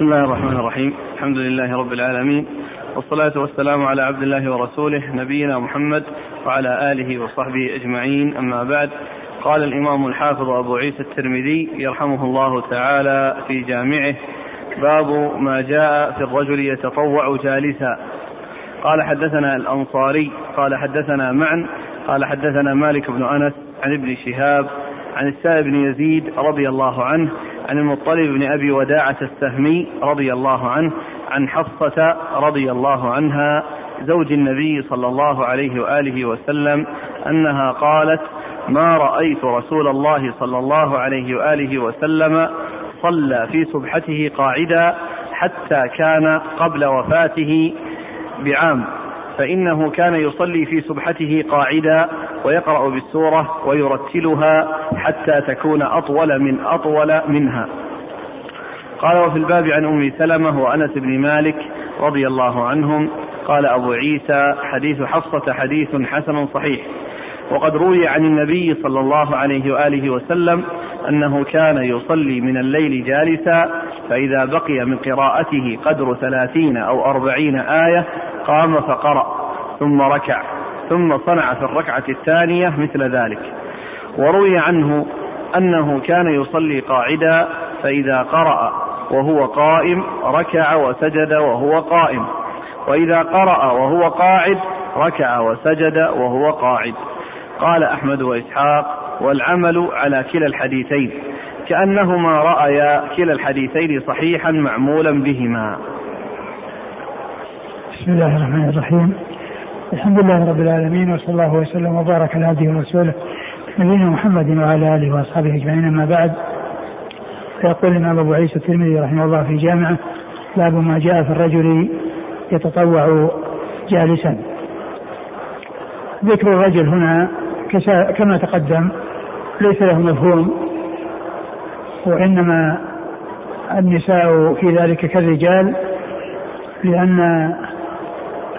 بسم الله الرحمن الرحيم. الحمد لله رب العالمين. والصلاة والسلام على عبد الله ورسوله نبينا محمد وعلى آله وصحبه أجمعين. أما بعد قال الإمام الحافظ أبو عيسى الترمذي يرحمه الله تعالى في جامعه باب ما جاء في الرجل يتطوع جالسا. قال حدثنا الأنصاري قال حدثنا معا قال حدثنا مالك بن أنس عن ابن شهاب عن السائب بن يزيد رضي الله عنه عن المطلب بن أبي وداعة السهمي رضي الله عنه عن حفصة رضي الله عنها زوج النبي صلى الله عليه وآله وسلم أنها قالت ما رأيت رسول الله صلى الله عليه وآله وسلم صلى في سبحته قاعدا حتى كان قبل وفاته بعام فإنه كان يصلي في سبحته قاعدا ويقرأ بالسورة ويرتلها حتى تكون أطول من أطول منها. قال وفي الباب عن أم سلمة وأنس بن مالك رضي الله عنهم قال أبو عيسى حديث حفصة حديث حسن صحيح. وقد روي عن النبي صلى الله عليه وآله وسلم أنه كان يصلي من الليل جالسا فإذا بقي من قراءته قدر ثلاثين أو أربعين آية قام فقرأ ثم ركع. ثم صنع في الركعة الثانية مثل ذلك. وروي عنه أنه كان يصلي قاعدا فإذا قرأ وهو قائم ركع وسجد وهو قائم. وإذا قرأ وهو قاعد ركع وسجد وهو قاعد. قال أحمد وإسحاق والعمل على كلا الحديثين كأنهما رأيا كلا الحديثين صحيحا معمولا بهما. بسم الله الرحمن الرحيم. الحمد لله رب العالمين وصلى الله وسلم وبارك على عبده ورسوله نبينا محمد وعلى آله وأصحابه أجمعين أما بعد. فيقول الإمام أبو عيسى الترمذي رحمه الله في جامعه باب ما جاء في الرجل يتطوع جالسا. ذكر الرجل هنا كما تقدم ليس له مفهوم وإنما النساء في ذلك كالرجال لأن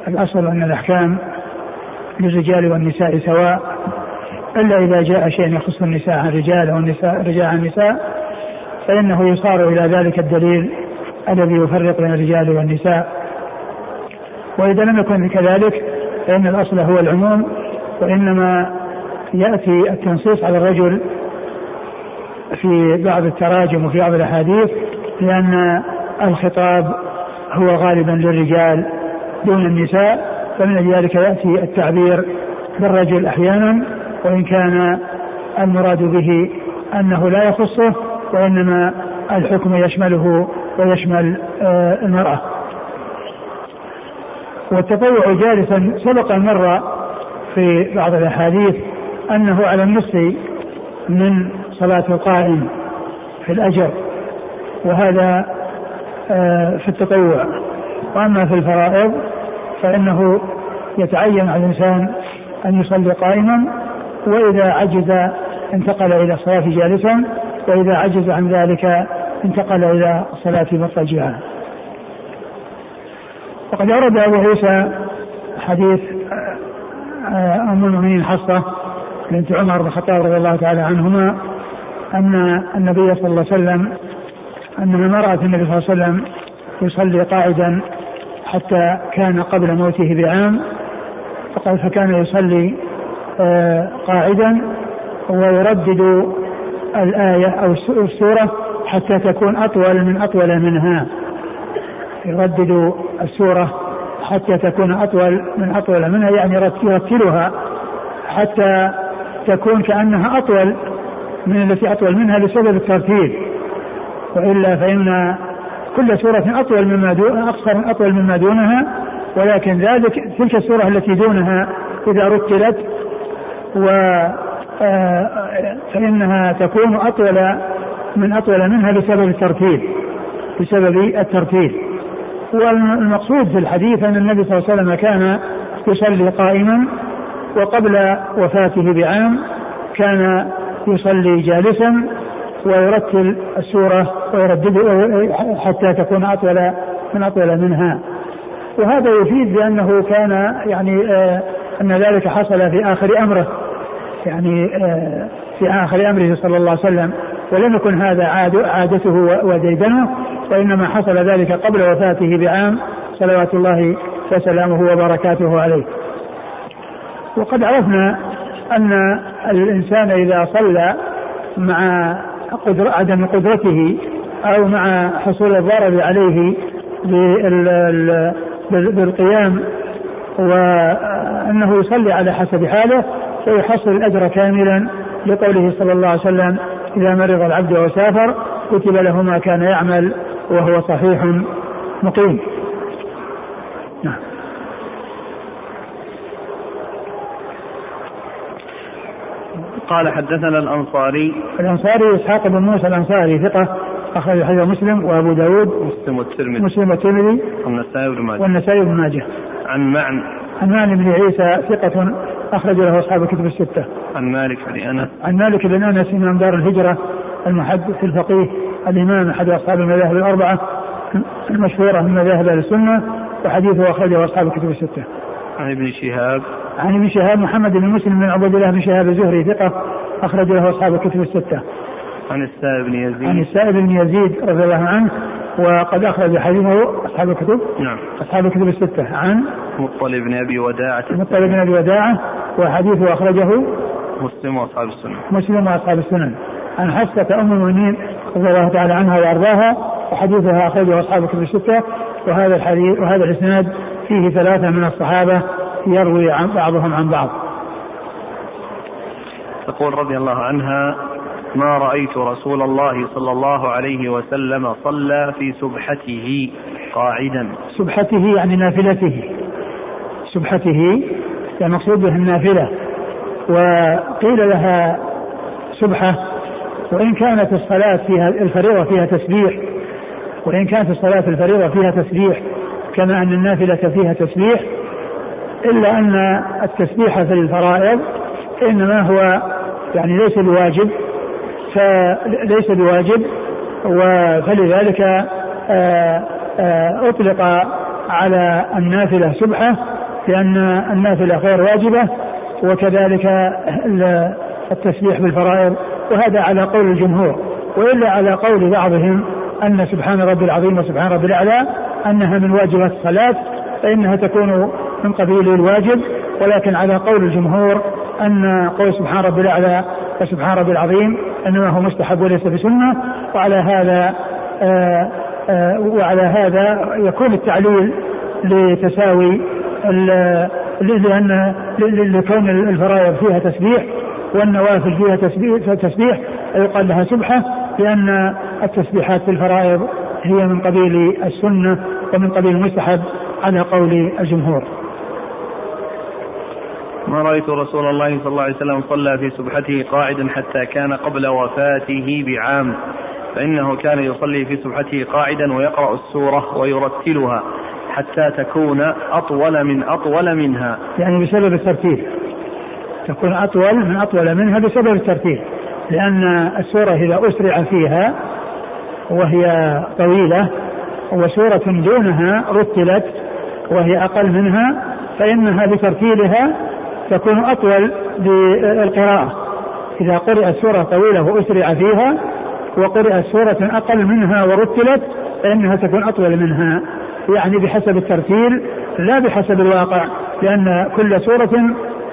الأصل أن الأحكام للرجال والنساء سواء إلا إذا جاء شيء يخص النساء عن الرجال أو النساء الرجال عن النساء فإنه يصار إلى ذلك الدليل الذي يفرق بين الرجال والنساء. وإذا لم يكن كذلك فإن الأصل هو العموم وإنما يأتي التنصيص على الرجل في بعض التراجم وفي بعض الأحاديث لأن الخطاب هو غالبا للرجال دون النساء فمن ذلك يأتي التعبير بالرجل أحيانا وإن كان المراد به أنه لا يخصه وإنما الحكم يشمله ويشمل آه، المرأة. والتطوع جالسا سبق مر في بعض الأحاديث أنه على النصف من صلاة القائم في الأجر وهذا آه، في التطوع وأما في الفرائض فإنه يتعين على الإنسان أن يصلي قائما وإذا عجز انتقل إلى الصلاه جالسا وإذا عجز عن ذلك انتقل إلى الصلاه مضطجعا. وقد أورد أبو عيسى حديث آه، أم المؤمنين حصه بنت عمر بن الخطاب رضي الله تعالى عنهما أن النبي صلى الله عليه وسلم أنها رات النبي صلى الله عليه وسلم يصلي قاعدا حتى كان قبل موته بعام فقال فكان يصلي آه، قاعدا ويردد الآية أو السورة حتى تكون أطول من أطول منها. يردد السورة حتى تكون أطول من أطول منها يعني يرتلها حتى تكون كأنها أطول من التي أطول منها لسبب الترتيب وإلا فإن كل سورة أطول مما دون أقصر أطول مما دونها ولكن ذلك تلك السورة التي دونها إذا رتلت و آه، فإنها تكون أطول من أطول منها بسبب الترتيب بسبب الترتيب. والمقصود في الحديث أن النبي صلى الله عليه وسلم كان يصلي قائما وقبل وفاته بعام كان يصلي جالسا ويرتل السورة ويردد حتى تكون أطول من أطول منها. وهذا يفيد بأنه كان يعني آه أن ذلك حصل في آخر أمره. يعني آه في آخر أمره صلى الله عليه وسلم. ولم يكن هذا عاد عادته وديدنه وإنما حصل ذلك قبل وفاته بعام صلوات الله وسلامه وبركاته عليه. وقد عرفنا أن الإنسان إذا صلى مع قدر عدم قدرته أو مع حصول الضرر عليه بالقيام وأنه يصلي على حسب حاله فيحصل الأجر كاملا لقوله صلى الله عليه وسلم إذا مرض العبد وسافر كتب له ما كان يعمل وهو صحيح مقيم نعم قال حدثنا الأنصاري. الأنصاري إسحاق بن موسى الأنصاري ثقة أخرج حديث مسلم وأبو داود مسلم والترمذي. مسلم والترمذي والنسائي بن ماجه. والنسائي بن ماجه. عن معن. عن معن بن عيسى ثقة أخرج له أصحاب الكتب الستة. عن مالك بن أنس. عن مالك بن أنس إمام دار الهجرة المحدث الفقيه الإمام أحد أصحاب المذاهب الأربعة المشهورة من مذاهب أهل السنة وحديثه أخرجه أصحاب الكتب الستة. عن ابن شهاب. عن ابن شهاب محمد بن مسلم بن عبد الله بن شهاب الزهري ثقة أخرج له أصحاب الكتب الستة. عن السائب بن يزيد. عن السائب بن يزيد رضي الله عنه وقد أخرج حديثه أصحاب الكتب نعم. أصحاب الكتب الستة. عن مطلب بن أبي وداعة. مطلب بن أبي وداعة وحديثه أخرجه مسلم وأصحاب السنة مسلم وأصحاب السنن. عن حفصة أم المؤمنين رضي الله تعالى عنها وأرضاها وحديثها أخرجه أصحاب الكتب الستة وهذا الحديث وهذا الإسناد فيه ثلاثة من الصحابة يروي عن بعضهم عن بعض. تقول رضي الله عنها ما رأيت رسول الله صلى الله عليه وسلم صلى في سبحته قاعدا. سبحته يعني نافلته. سبحته المقصود به النافلة. وقيل لها سبحة وإن كانت الصلاة فيها الفريضة فيها تسبيح وإن كانت الصلاة الفريضة فيها تسبيح كما أن النافلة فيها تسبيح إلا أن التسبيح في الفرائض إنما هو يعني ليس بواجب فليس بواجب فلذلك آه، آه، أطلق على النافلة سبحة لأن النافلة غير واجبة وكذلك التسبيح بالفرائض وهذا على قول الجمهور وإلا على قول بعضهم أن سبحان ربي العظيم وسبحان ربي الأعلى أنها من واجبات الصلاة فإنها تكون من قبيل الواجب ولكن على قول الجمهور أن قول سبحان ربي الأعلى وسبحان ربي العظيم إنما هو مستحب وليس بسنة وعلى هذا آآ آآ وعلى هذا يكون التعليل لتساوي لأن لكون الفرائض فيها تسبيح والنوافل فيها تسبيح, تسبيح يقال لها سبحة لأن التسبيحات في الفرائض هي من قبيل السنة ومن قبيل المستحب على قول الجمهور. ما رأيت رسول الله صلى الله عليه وسلم صلى في سبحته قاعدا حتى كان قبل وفاته بعام. فإنه كان يصلي في سبحته قاعدا ويقرأ السورة ويرتلها حتى تكون أطول من أطول منها. يعني بسبب الترتيب تكون أطول من أطول منها بسبب الترتيب لأن السورة إذا أسرع فيها وهي طويلة وسورة دونها رتلت وهي أقل منها فإنها بترتيلها تكون أطول بالقراءة إذا قرأت سورة طويلة وأسرع فيها وقرأت سورة أقل منها ورتلت فإنها تكون أطول منها. يعني بحسب الترتيل لا بحسب الواقع لأن كل سورة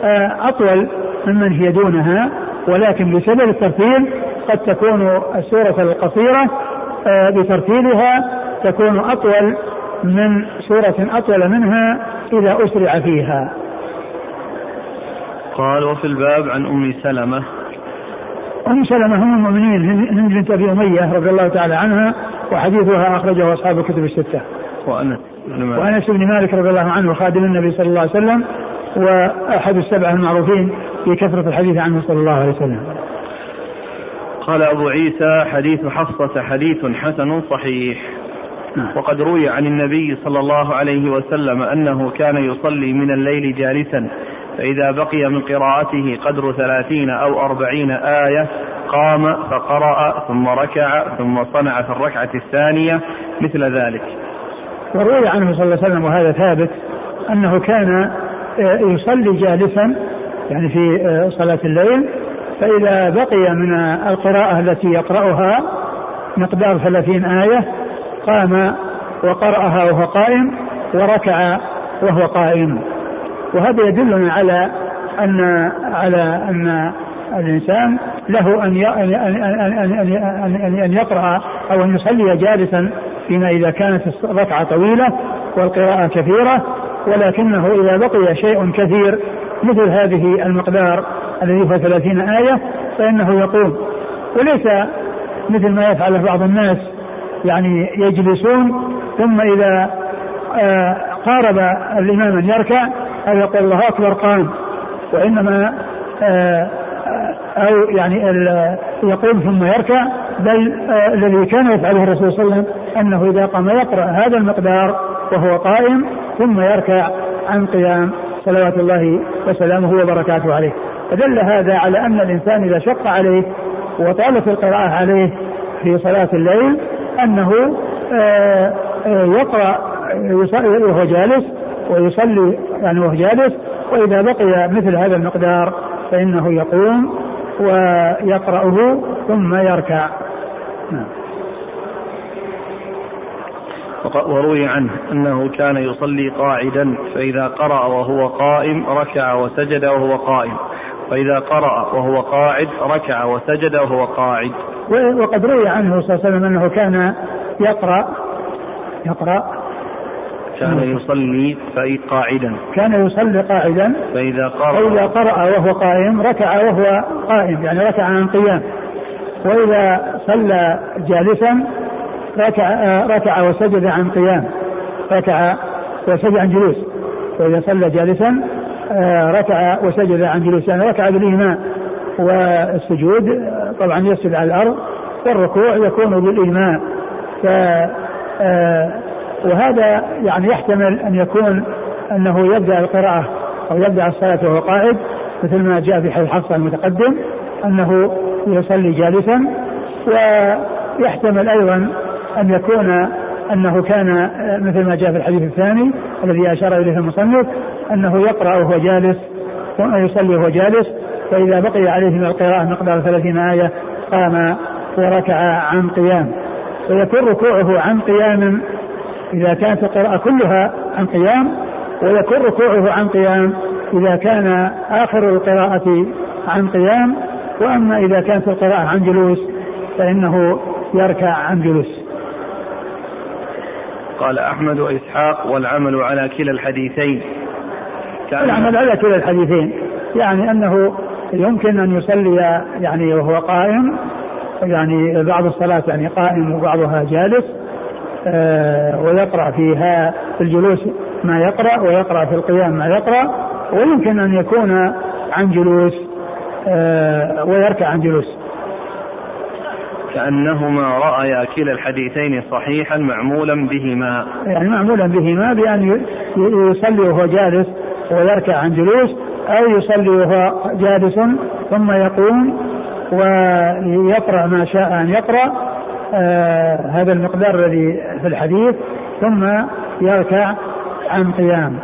آه، أطول ممن هي دونها. ولكن بسبب الترتيل قد تكون السورة القصيرة آه، بترتيلها تكون أطول من سورة أطول منها إذا أسرع فيها. قال وفي الباب عن أم سلمة. أم سلمة هم المؤمنين هند بنت أبي أمية رضي الله تعالى عنها وحديثها أخرجه أصحاب الكتب الستة. وأنس وأنس بن مالك رضي الله عنه خادم النبي صلى الله عليه وسلم وأحد السبعة المعروفين في كثرة الحديث عنه صلى الله عليه وسلم. قال أبو عيسى حديث حفصة حديث حسن صحيح. نعم. وقد روي عن النبي صلى الله عليه وسلم أنه كان يصلي من الليل جالسا. فإذا بقي من قراءته قدر ثلاثين أو أربعين آية قام فقرأ ثم ركع ثم صنع في الركعة الثانية مثل ذلك. وروي عنه صلى الله عليه وسلم وهذا ثابت أنه كان آه، يصلي جالسا يعني في آه، صلاة الليل فإذا بقي من القراءة التي يقرأها مقدار ثلاثين آية قام وقرأها وهو قائم وركع وهو قائم. وهذا يدلنا على أن على أن الإنسان له أن أن أن يقرأ أو أن يصلي جالسا فيما إذا كانت الركعة طويلة والقراءة كثيرة ولكنه إذا بقي شيء كثير مثل هذه المقدار الذي هو 30 آية فإنه يقوم. وليس مثل ما يفعله بعض الناس يعني يجلسون ثم إذا آه، قارب الإمام أن يركع أو يقول الله أكبر قام وإنما آه، أو يعني يقوم ثم يركع بل آه، الذي كان يفعله الرسول صلى الله عليه وسلم أنه إذا قام يقرأ هذا المقدار وهو قائم ثم يركع عن قيام صلوات الله وسلامه وبركاته عليه. فدل هذا على أن الإنسان إذا شق عليه وطالت القراءة عليه في صلاة الليل آه، آه، يقرأ يصلي وهو جالس ويصلي يعني وهو جالس وإذا بقي مثل هذا المقدار فإنه يقوم ويقرأه ثم يركع. نعم. وروي عنه أنه كان يصلي قاعدا فإذا قرأ وهو قائم ركع وسجد وهو قائم. فإذا قرأ وهو قاعد ركع وسجد وهو قاعد. وقد روي عنه صلى الله عليه وسلم أنه كان يقرأ يقرأ كان يصلي في قاعدا. كان يصلي قاعدا فإذا قرأ فإذا قرأ وهو قائم ركع وهو قائم يعني ركع عن قيام. وإذا صلى جالسا ركع ركع وسجد عن قيام. ركع وسجد عن جلوس. وإذا صلى جالسا ركع وسجد عن جلوس. يعني ركع بالإيماء والسجود طبعا يسجد على الأرض والركوع يكون بالإيماء ف وهذا يعني يحتمل أن يكون أنه يبدأ القراءة أو يبدأ الصلاة وهو قاعد مثل ما جاء في حديث حفصة المتقدم أنه يصلي جالسا. ويحتمل أيضا أن يكون أنه كان مثل ما جاء في الحديث الثاني الذي أشار إليه المصنف أنه يقرأ وهو جالس ويصلي وهو جالس. فإذا بقي عليه من القراءة مقدار ثلاثين آية قام وركع عن قيام. ويكون ركوعه عن قيام إذا كانت القراءة كلها عن قيام ويكون ركوعه عن قيام إذا كان آخر القراءة عن قيام. وأما إذا كانت القراءة عن جلوس فإنه يركع عن جلوس. قال أحمد وإسحاق والعمل على كلا الحديثين. العمل على كلا الحديثين يعني أنه يمكن أن يصلي يعني وهو قائم يعني بعض الصلاة يعني قائم وبعضها جالس. ويقرأ فيها في الجلوس ما يقرأ ويقرأ في القيام ما يقرأ ويمكن أن يكون عن جلوس آه، ويركع عن جلوس. كأنهما رأيا كلا الحديثين صحيحا معمولا بهما. يعني معمولا بهما بأن يصلي وهو جالس ويركع عن جلوس أو يصلي وهو جالس ثم يقوم ويقرأ ما شاء أن يقرأ آه هذا المقدار الذي في الحديث ثم يركع عن قيام.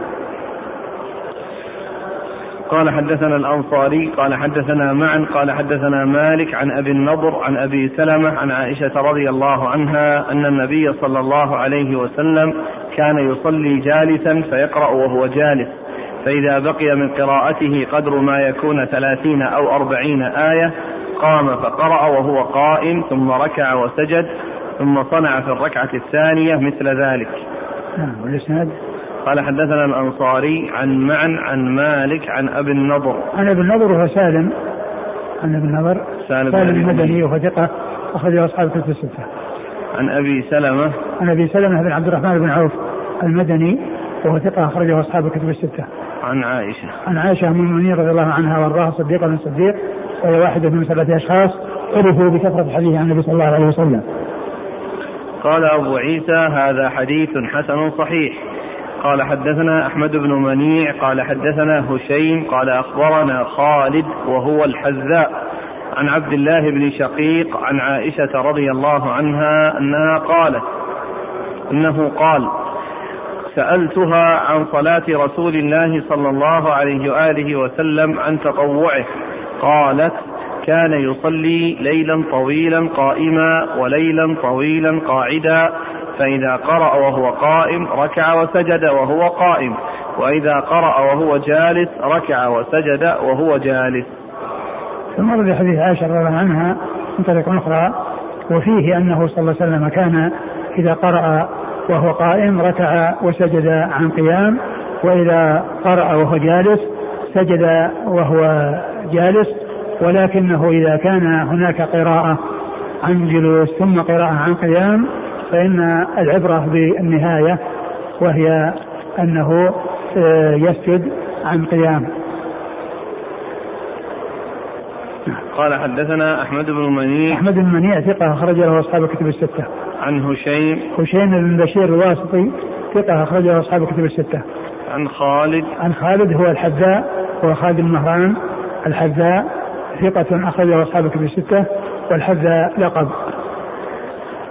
قال حدثنا الأنصاري قال حدثنا معا قال حدثنا مالك عن أبي النضر عن أبي سلمة عن عائشة رضي الله عنها أن النبي صلى الله عليه وسلم كان يصلي جالسا فيقرأ وهو جالس. فإذا بقي من قراءته قدر ما يكون ثلاثين أو أربعين آية قام فقرأ وهو قائم ثم ركع وسجد ثم صنع في الركعة الثانية مثل ذلك. نعم والإسناد؟ قال حدثنا الأنصاري عن معن عن مالك عن أبي النضر. عن أبي النضر وهو سالم. عن أبي النضر. سالم, سالم المدني. وهو ثقة أخرجه أصحاب الكتب الستة. عن أبي سلمة. عن أبي سلمة بن عبد الرحمن بن عوف المدني وهو ثقة أخرجه أصحاب الكتب الستة. عن عائشة. عن عائشة أم المؤمنين رضي الله عنها وأرضاها صديقة بن صديق. وهي واحدة من سبعة أشخاص عرفوا بكثرة الحديث عن النبي صلى الله عليه وسلم. قال أبو عيسى هذا حديث حسن صحيح. قال حدثنا أحمد بن منيع قال حدثنا هشيم قال أخبرنا خالد وهو الحذاء عن عبد الله بن شقيق عن عائشة رضي الله عنها أنها قالت أنه قال سألتها عن صلاة رسول الله صلى الله عليه وآله وسلم عن تطوعه قالت كان يصلي ليلا طويلا قائما وليلا طويلا قاعدا فإذا قرأ وهو قائم ركع وسجد وهو قائم وإذا قرأ وهو جالس ركع وسجد وهو جالس. ثم ورد حديث عائشة رضي الله عنها من طريق أخرى وفيه أنه صلى الله عليه وسلم كان إذا قرأ وهو قائم ركع وسجد عن قيام وإذا قرأ وهو جالس سجد وهو جالس ولكنه إذا كان هناك قراءة عن جلوس ثم قراءة عن قيام فإن العبرة بالنهاية وهي أنه آه، يسجد عن قيام. قال حدثنا أحمد بن منيع. أحمد بن منيع ثقة أخرج له أصحاب الكتب الستة. عن هشيم. هشيم بن بشير الواسطي ثقة أخرج له أصحاب الكتب الستة. عن خالد. عن خالد هو الحذاء هو خالد بن مهران الحذاء ثقة أخرج له أصحاب الكتب الستة والحذاء لقب.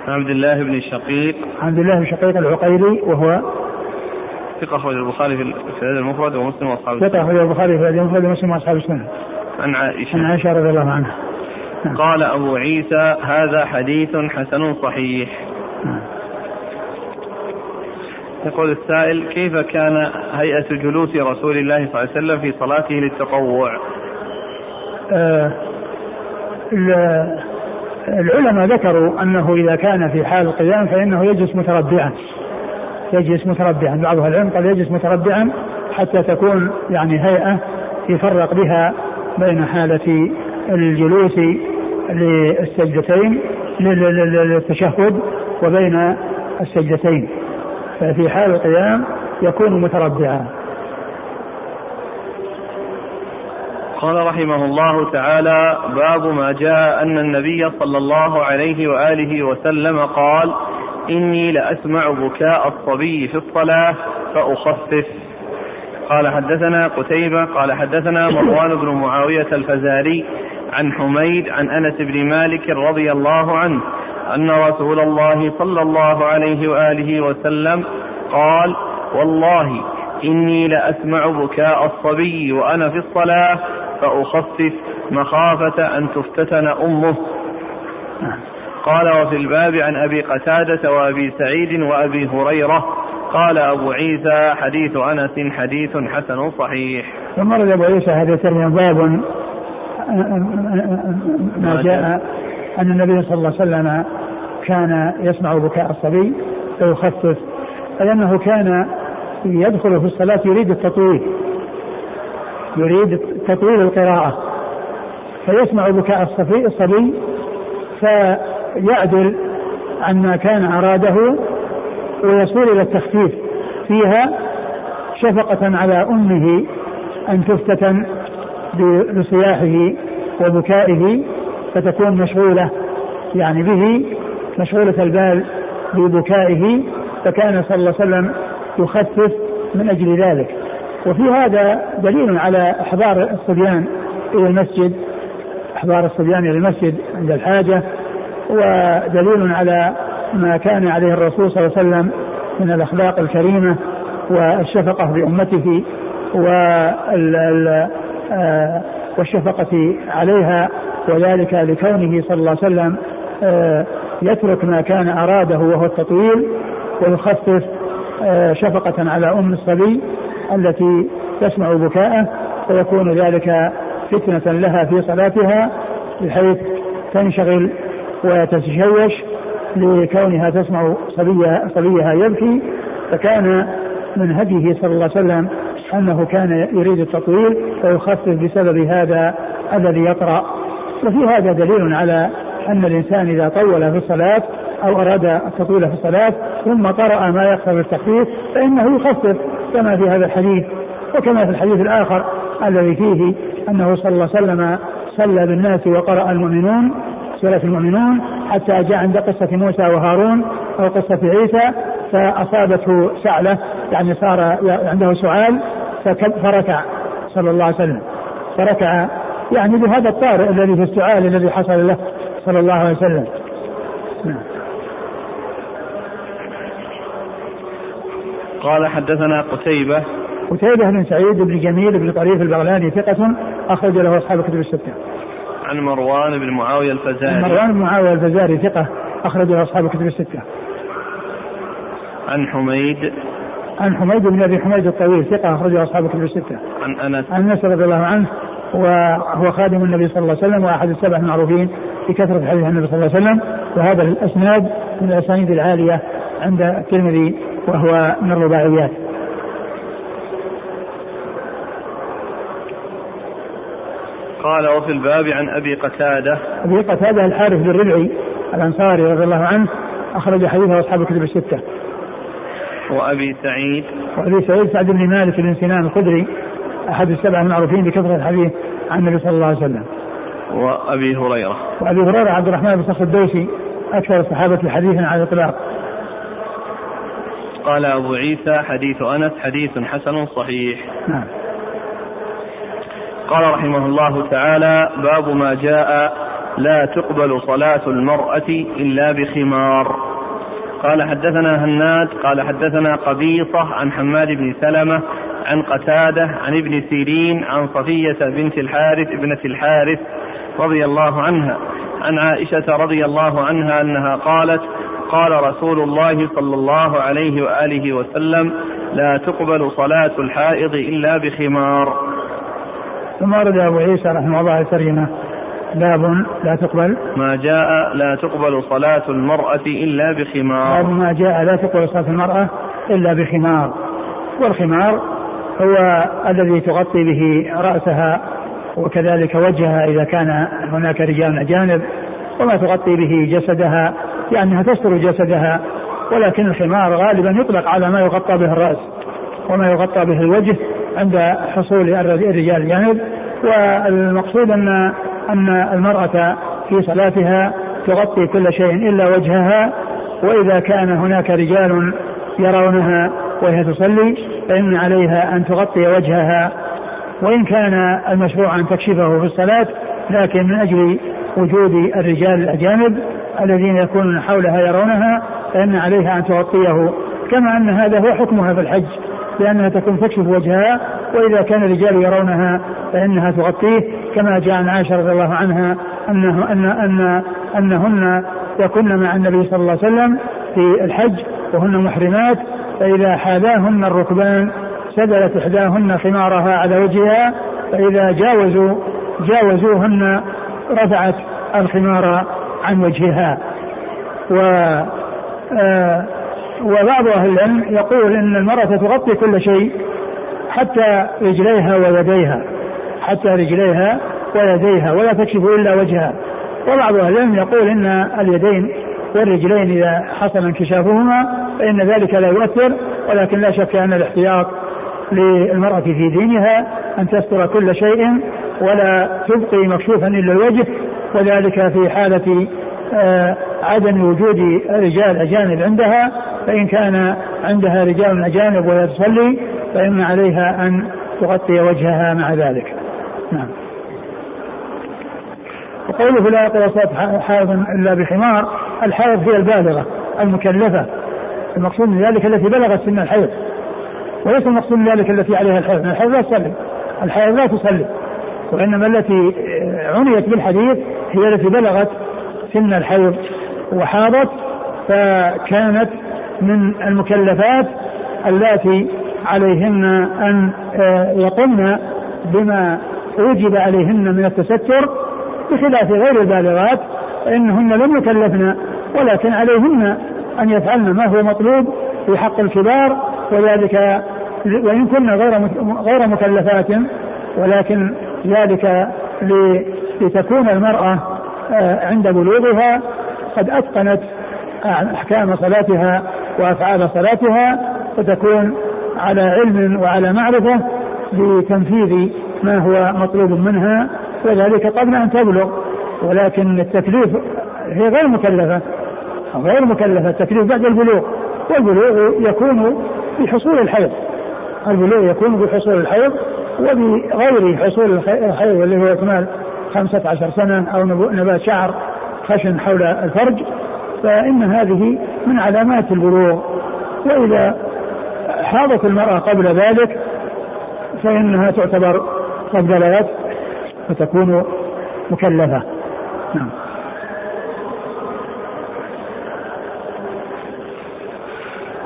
عن عبد الله بن الشقيق عبد الله بن شقيق العقيلي وهو ثقة أخرج البخاري في الأدب المفرد ومسلم وأصحاب ثقة أخرج البخاري في الأدب المفرد ومسلم وأصحاب السنة. عن عائشة. عن عائشة رضي الله عنها. نعم. قال أبو عيسى هذا حديث حسن صحيح. نعم. يقول السائل كيف كان هيئة جلوس رسول الله صلى الله عليه وسلم في صلاته للتطوع؟ العلماء ذكروا أنه إذا كان في حال القيام فإنه يجلس متربعا. يجلس متربعا. بعض أهل العلم قال يجلس متربعا حتى تكون يعني هيئة يفرق بها بين حالة الجلوس للسجدتين للتشهد وبين السجدتين. ففي حال القيام يكون متربعا. قال رحمه الله تعالى باب ما جاء أن النبي صلى الله عليه وآله وسلم قال إني لأسمع بكاء الصبي في الصلاة فأخفف. قال حدثنا قتيبة قال حدثنا مروان بن معاوية الفزاري عن حميد عن أنس بن مالك رضي الله عنه أن رسول الله صلى الله عليه وآله وسلم قال والله إني لأسمع بكاء الصبي وأنا في الصلاة فأخفف مخافة أن تفتتن أمه. قال وفي الباب عن أبي قتادة وأبي سعيد وأبي هريرة. قال أبو عيسى حديث أنس حديث حسن صحيح. ثم رد أبو عيسى هذا الترجمة باب ما جاء أن النبي صلى الله عليه وسلم كان يسمع بكاء الصبي فيخفف. أي أنه كان يدخل في الصلاة يريد التطويل. يريد تطويل القراءة فيسمع بكاء الصبي فيعدل عما كان أراده ويصير إلى التخفيف. فيها شفقة على أمه أن تفتتن بصياحه وبكائه فتكون مشغولة يعني به مشغولة البال ببكائه فكان صلى الله عليه وسلم يخفف من أجل ذلك. وفي هذا دليل على إحضار الصبيان إلى المسجد إحضار الصبيان إلى المسجد عند الحاجة ودليل على ما كان عليه الرسول صلى الله عليه وسلم من الأخلاق الكريمة والشفقة بأمته آه، والشفقة عليها وذلك لكونه صلى الله عليه وسلم آه، يترك ما كان أراده وهو التطويل ويخفف آه، شفقة على أم الصبي التي تسمع بكاءه ويكون ذلك فتنة لها في صلاتها بحيث تنشغل وتتشوش لكونها تسمع صبيها, صبيها يبكي. فكان من هديه صلى الله عليه وسلم أنه كان يريد التطويل ويخفف بسبب هذا الذي يقرا وفي هذا دليل على أن الإنسان إذا طول في الصلاة أو أراد التطويل في الصلاة ثم قرأ ما يقتضي التخفيف فإنه يخفف كما في هذا الحديث وكما في الحديث الآخر الذي فيه أنه صلى الله عليه وسلم صلى بالناس وقرأ المؤمنون سورة المؤمنون حتى جاء عند قصة موسى وهارون أو قصة عيسى فأصابته سعلة يعني صار عنده سعال فركع صلى الله عليه وسلم فركع يعني بهذا الطارئ الذي في السعال الذي حصل له صلى الله عليه وسلم نعم. قال حدثنا قتيبة قتيبة بن سعيد بن جميل بن طريف البغلاني ثقة أخرج له أصحاب الكتب الستة. عن مروان بن معاوية الفزاري. مروان بن معاوية الفزاري ثقة أخرج له أصحاب الكتب الستة. عن حميد عن حميد بن أبي حميد الطويل ثقة اخرجه أصحاب كتب الستة. عن أنس عن أنس رضي الله عنه وهو خادم النبي صلى الله عليه وسلم وأحد السبع المعروفين بكثره حديث النبي صلى الله عليه وسلم وهذا الأسناد من الأسانيد العالية عند الترمذي وهو من الرباعيات. قال وفي الباب عن أبي قتادة أبي قتادة الحارث بن ربعي الأنصاري رضي الله عنه أخرج حديثه أصحاب الكتب الستة. وأبي سعيد وأبي سعيد سعد بن مالك بن سنان الخدري أحد السبعة المعروفين بكثرة الحديث عن النبي صلى الله عليه وسلم. وأبي هريرة وأبي هريرة عبد الرحمن بن صخر الدوسي أكثر الصحابة حديثا على الإطلاق. قال أبو عيسى حديث أنس حديث حسن صحيح. نعم. قال رحمه الله تعالى باب ما جاء لا تقبل صلاة المرأة إلا بخمار قال حدثنا هناد قال حدثنا قبيصة عن حماد بن سلمة عن قتادة عن ابن سيرين عن صفية بنت الحارث ابنة الحارث رضي الله عنها عن عائشة رضي الله عنها أنها قالت قال رسول الله صلى الله عليه وآله وسلم لا تقبل صلاة الحائض إلا بخمار. ثم ورد أبو عيسى رحمه الله الترجمة باب لا تقبل. ما جاء لا تقبل صلاة المرأة إلا بخمار. باب ما جاء لا تقبل صلاة المرأة إلا بخمار. والخمار هو الذي تغطي به رأسها وكذلك وجهها إذا كان هناك رجال أجانب وما تغطي به جسدها لأنها تستر جسدها ولكن الخمار غالبا يطلق على ما يغطى به الرأس وما يغطى به الوجه عند حصول الرجال الجانب. والمقصود أن أن المرأة في صلاتها تغطي كل شيء إلا وجهها وإذا كان هناك رجال يرونها وهي تصلي فإن عليها أن تغطي وجهها. وإن كان المشروع أن تكشفه في الصلاة لكن من أجل وجود الرجال الأجانب الذين يكونون حولها يرونها فإن عليها أن تغطيه. كما أن هذا هو حكمها في الحج لأنها تكون تكشف وجهها وإذا كان الرجال يرونها فإنها تغطيه. كما جاء عن عائشة رضي الله عنها أنه أن أن أنهن يكن مع النبي صلى الله عليه وسلم في الحج وهن محرمات فإذا حاذاهن الركبان سدلت إحداهن خمارها على وجهها فإذا جاوزوا جاوزوهن رفعت الخمار عن وجهها. و آه وبعض أهل العلم يقول إن المرأة تغطي كل شيء حتى رجليها ويديها حتى رجليها ويديها ولا تكشف إلا وجهها. وبعض أهل العلم يقول إن اليدين والرجلين إذا حصل انكشافهما فإن ذلك لا يؤثر ولكن لا شك أن الاحتياط للمرأة في دينها أن تستر كل شيء ولا تبقي مكشوفا إلا الوجه وذلك في حالة آه عدم وجود رجال أجانب عندها فإن كان عندها رجال أجانب وهي تصلي فإن عليها أن تغطي وجهها مع ذلك. نعم. وقوله لا يقرأ حائض إلا بحمار الحائض هي البالغة المكلفة. المقصود من ذلك التي بلغت سن الحيض. وليس المقصود من ذلك التي عليها الحيض الحيض لا تصلي. الحيض لا تصلي. وإنما التي عنيت بالحديث هي التي بلغت سن الحيض وحاضت فكانت من المكلفات اللاتي عليهن أن آه، يقمن بما أوجب عليهن من التستر بخلاف غير البالغات فإنهن لم يكلفن ولكن عليهن أن يفعلن ما هو مطلوب في حق الكبار وذلك وإن كن غير غير مكلفات ولكن ذلك لتكون المرأة آه، عند بلوغها قد أتقنت أحكام صلاتها وأفعال صلاتها فتكون على علم وعلى معرفة بتنفيذ ما هو مطلوب منها وذلك قبل أن تبلغ. ولكن التكليف هي غير مكلفة غير مكلفة التكليف بعد البلوغ. والبلوغ يكون بحصول الحيض البلوغ يكون بحصول الحيض وبغير حصول الحيض اللي هو اكمال خمسة عشر سنة أو نبات شعر خشن حول الفرج فإن هذه من علامات البلوغ. وإذا حاضت المرأة قبل ذلك فإنها تعتبر قد بلغت فتكون مكلفة. نعم.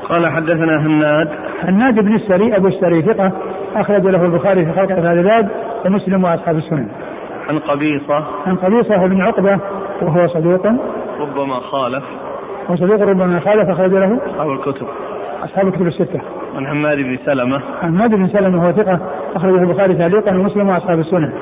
قال حدثنا هناد. هناد بن السري أبو السري ثقة. أخرج له البخاري في خلق افعال العباد ومسلم وأصحاب السنن. عن قبيصة عن قبيصة بن عقبة وهو صدوق ربما خالف وصدوق ربما خالف أخرج له أصحاب الكتب أصحاب الكتب الستة. عن حماد بن سلمة حماد بن سلمة وهو ثقة أخرجه البخاري تعليقا ومسلم وأصحاب السنن.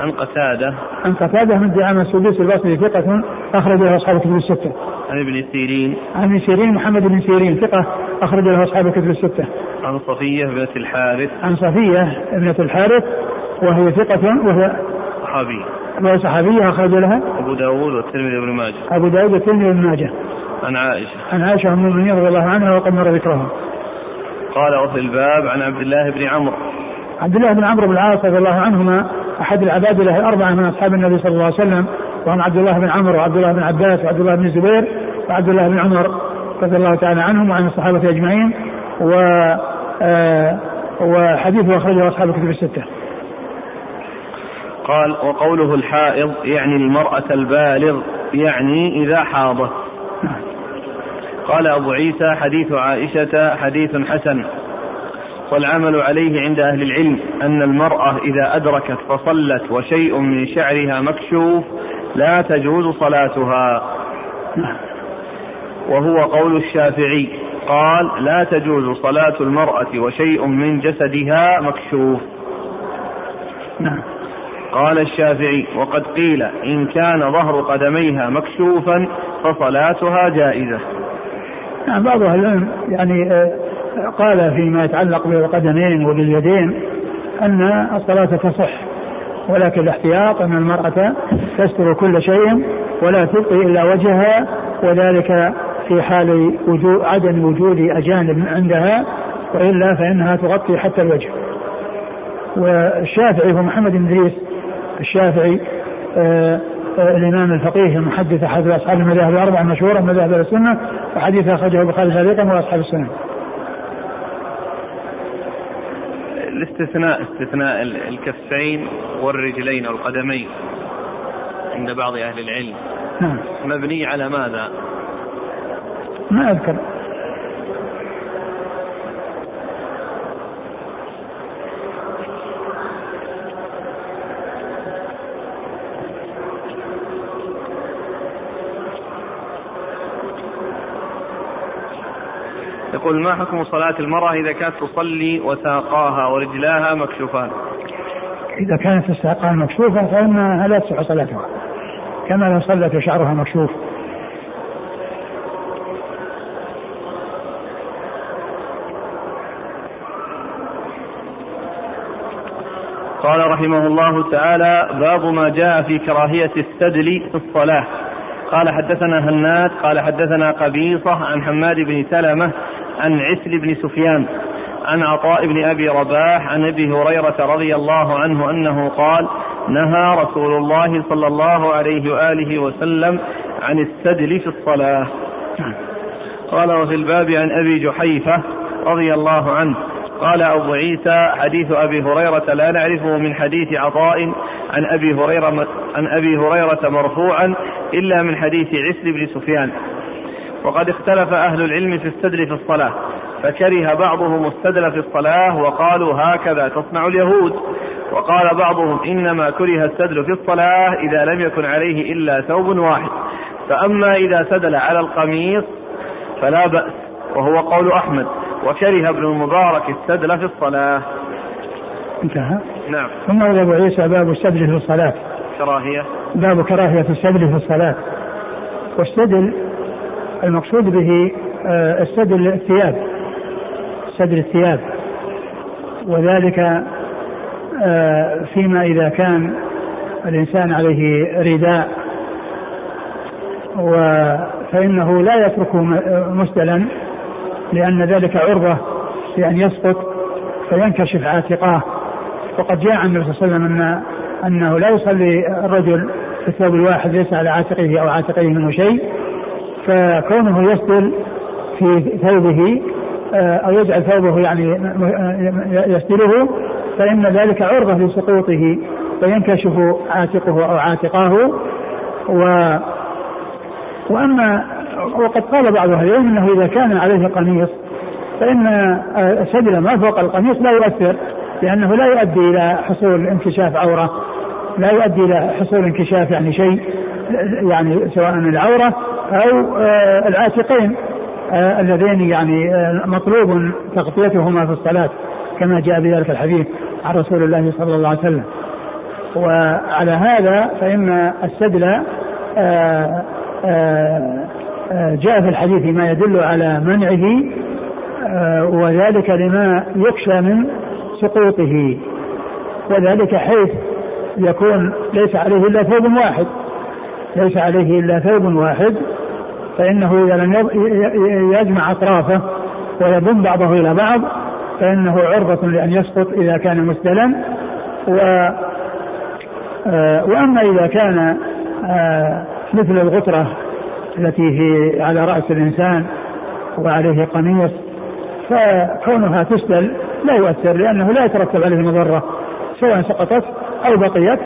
عن قتادة. عن قتادة من دعامه السدوس البصري ثقة اخرج له أصحاب الكتب الستة. عن ابن سيرين. عن ابن سيرين محمد بن سيرين ثقة اخرج له أصحاب الكتب الستة. عن صفية بنت الحارث. عن صفية ابنه الحارث وهي ثقة وهي صحابي. وهي صحابية أخرج لها. أبو داود والترمذي وابن ماجه. أبو داود والترمذي وابن ماجه. عن عائشة. عن عائشة أم المؤمنين رضي الله عنها وقد مر ذكرها. قال وفي الباب عن عبد الله بن عمرو. عبد الله بن عمرو بن العاص رضي الله عنهما أحد العبادلة الأربعة من أصحاب النبي صلى الله عليه وسلم وهم عبد الله بن عمرو وعبد الله بن عباس وعبد الله بن الزبير وعبد الله بن عمر رضي الله تعالى عنهم وعن الصحابة أجمعين و آه وحديثه أخرجه أصحاب الكتب الستة. قال وقوله الحائض يعني المرأة البالغ يعني إذا حاضت. قال أبو عيسى حديث عائشة حديث حسن. والعمل عليه عند أهل العلم أن المرأة إذا أدركت فصلت وشيء من شعرها مكشوف لا تجوز صلاتها. وهو قول الشافعي قال لا تجوز صلاة المرأة وشيء من جسدها مكشوف. نعم قال الشافعي وقد قيل إن كان ظهر قدميها مكشوفا فصلاتها جائزة. نعم بعض أهل العلم يعني آه، قال فيما يتعلق بالقدمين وباليدين أن الصلاة تصح ولكن الاحتياط أن المرأة تستر كل شيء ولا تبقي إلا وجهها وذلك في حال وجود عدم وجود أجانب عندها وإلا فإنها تغطي حتى الوجه والشافعي هو محمد بن إدريس الشافعي آه آه الإمام الفقيه المحدث أحد أصحاب المذاهب الأربعة المشهورة من مذاهب السنة وحديث أخرجه البخاري تعليقا وأصحاب السنة. الاستثناء استثناء الكفين والرجلين أو القدمين عند بعض أهل العلم. نعم. مبني على ماذا؟ ما أذكر. يقول ما حكم صلاة المرأة إذا كانت تصلي وساقاها ورجلاها مكشوفان؟ إذا كانت الساقان مكشوفة فإنها لا تصح صلاتها كما لو صلت وشعرها مكشوف. قال رحمه الله تعالى باب ما جاء في كراهية السدل في الصلاة. قال حدثنا هناد قال حدثنا قبيصة عن حماد بن سلمة عن عسل بن سفيان عن عطاء بن أبي رباح عن أبي هريرة رضي الله عنه أنه قال نهى رسول الله صلى الله عليه وآله وسلم عن السدل في الصلاة. قال وفي الباب عن أبي جحيفة رضي الله عنه قال أبو عيسى حديث أبي هريرة لا نعرفه من حديث عطاء عن أبي هريرة عن أبي هريرة مرفوعا إلا من حديث عسل بن سفيان وقد اختلف أهل العلم في السدل في الصلاة فكره بعضهم السدل في الصلاة وقالوا هكذا تصنع اليهود وقال بعضهم إنما كره السدل في الصلاة إذا لم يكن عليه إلا ثوب واحد فأما إذا سدل على القميص فلا بأس وهو قول أحمد وكره ابن المبارك السدل في الصلاة. انتهى؟ نعم. ثم أبو عيسى باب السدل في الصلاة. كراهية. باب كراهية السدل في الصلاة. والسدل المقصود به آه، السدل الثياب سدل الثياب. وذلك آه، فيما إذا كان الإنسان عليه رداء فإنه لا يتركه مسدلا لأن ذلك عرضة لأن يسقط فينكشف عاتقاه. وقد جاء عن النبي صلى الله عليه وسلم أن أنه لا يصلي الرجل في الثوب الواحد ليس على عاتقه أو عاتقيه منه شيء. فكونه يسدل في ثوبه آه، أو يجعل ثوبه يعني آه، يسدله فإن ذلك عرضة لسقوطه فينكشف عاتقه أو عاتقاه. و وأما وقد قال بعض أهل العلم أنه إذا كان عليه قميص فإن السدل ما فوق القميص لا يؤثر لأنه لا يؤدي إلى حصول انكشاف عورة لا يؤدي إلى حصول انكشاف يعني شيء يعني سواء العورة أو آه، العاتقين آه، اللذين يعني آه، مطلوب تغطيتهما في الصلاة كما جاء بذلك الحديث عن رسول الله صلى الله عليه وسلم. وعلى هذا فإن السدل جاء في الحديث ما يدل على منعه وذلك لما يخشى من سقوطه وذلك حيث يكون ليس عليه إلا ثوب واحد. ليس عليه إلا ثوب واحد فإنه إذا لم يجمع أطرافه ويضم بعضه إلى بعض فإنه عرضة لأن يسقط إذا كان مسدلا. و آه، وأما إذا كان آه، مثل الغترة التي هي على رأس الإنسان وعليه قميص فكونها تسدل لا يؤثر لأنه لا يترتب عليه مضرة سواء سقطت أو بقيت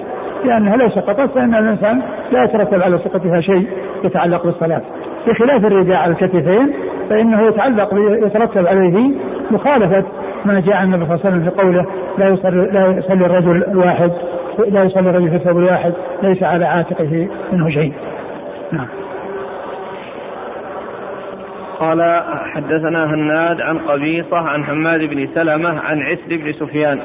لأنها لو سقطت فإن الإنسان لا يترتب على سقطها شيء يتعلق بالصلاة بخلاف الرداء على الكتفين فإنه يتعلق يترتب عليه مخالفة ما جاء عن النبي صلى الله عليه وسلم في قوله لا يصلي لا يصلي الرجل الواحد لا يصلي الرجل في الثوب الواحد ليس على عاتقه منه شيء. نعم. قال حدثنا هناد عن قبيصة عن حماد بن سلمة عن عسر بن سفيان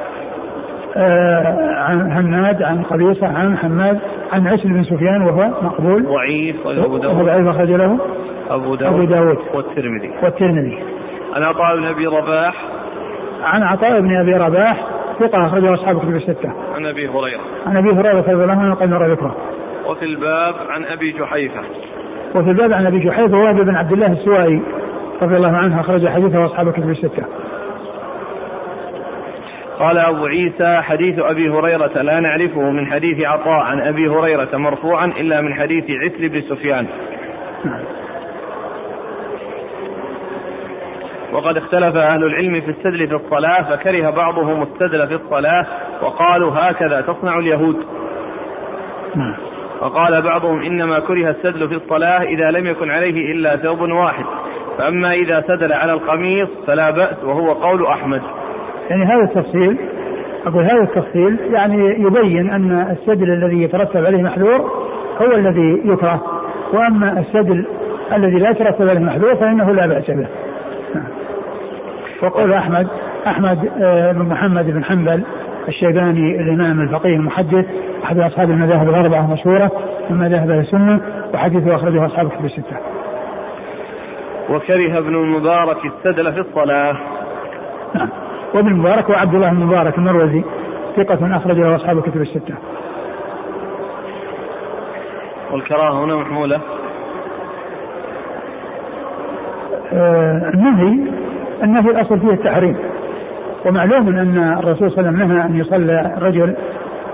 عن هناد عن قبيصة عن حماد عن عسر بن سفيان وهو مقبول. ضعيف أبو داود. وهو ضعيف أخرج له أبو داود, أبو داود. والترمذي. والترمذي. عن عطاء بن أبي رباح. عن عطاء بن أبي رباح ثقة أخرجه أصحاب كتب الستة. عن أبي هريرة. عن أبي هريرة رضي الله عنه مر ذكره. وفي الباب عن أبي جحيفة. وفي الباب عن أبي جحيفة وهب بن عبد الله السوائي رضي الله عنه أخرج حديثه أصحاب كتب الستة. قال أبو عيسى حديث أبي هريرة لا نعرفه من حديث عطاء عن أبي هريرة مرفوعا إلا من حديث عسل بن سفيان. وقد اختلف أهل العلم في السدل في الصلاة فكره بعضهم السدل في الصلاة وقالوا هكذا تصنع اليهود. وقال بعضهم إنما كره السدل في الصلاة إذا لم يكن عليه إلا ثوب واحد. فأما إذا سدل على القميص فلا بأس وهو قول أحمد. يعني هذا التفصيل أقول هذا التفصيل يعني يبين أن السدل الذي يترتب عليه محذور هو الذي يكره وأما السدل الذي لا يترتب عليه محذور فإنه لا بأس به وقول أحمد أحمد آه، بن محمد بن حنبل الشيباني الإمام الفقيه المحدث أحد أصحاب المذاهب الأربعة المشهورة من مذاهب السنة وحديثه أخرجه أصحاب الكتب الستة. وكره ابن المبارك السدل في الصلاة. نعم. وابن المبارك وعبد الله بن المبارك المروزي ثقة أخرج له أصحاب الكتب الستة. والكراهة هنا محمولة؟ آه النهي النهي الأصل فيه التحريم ومعلوم أن الرسول صلى الله عليه وسلم نهى أن يصلى الرجل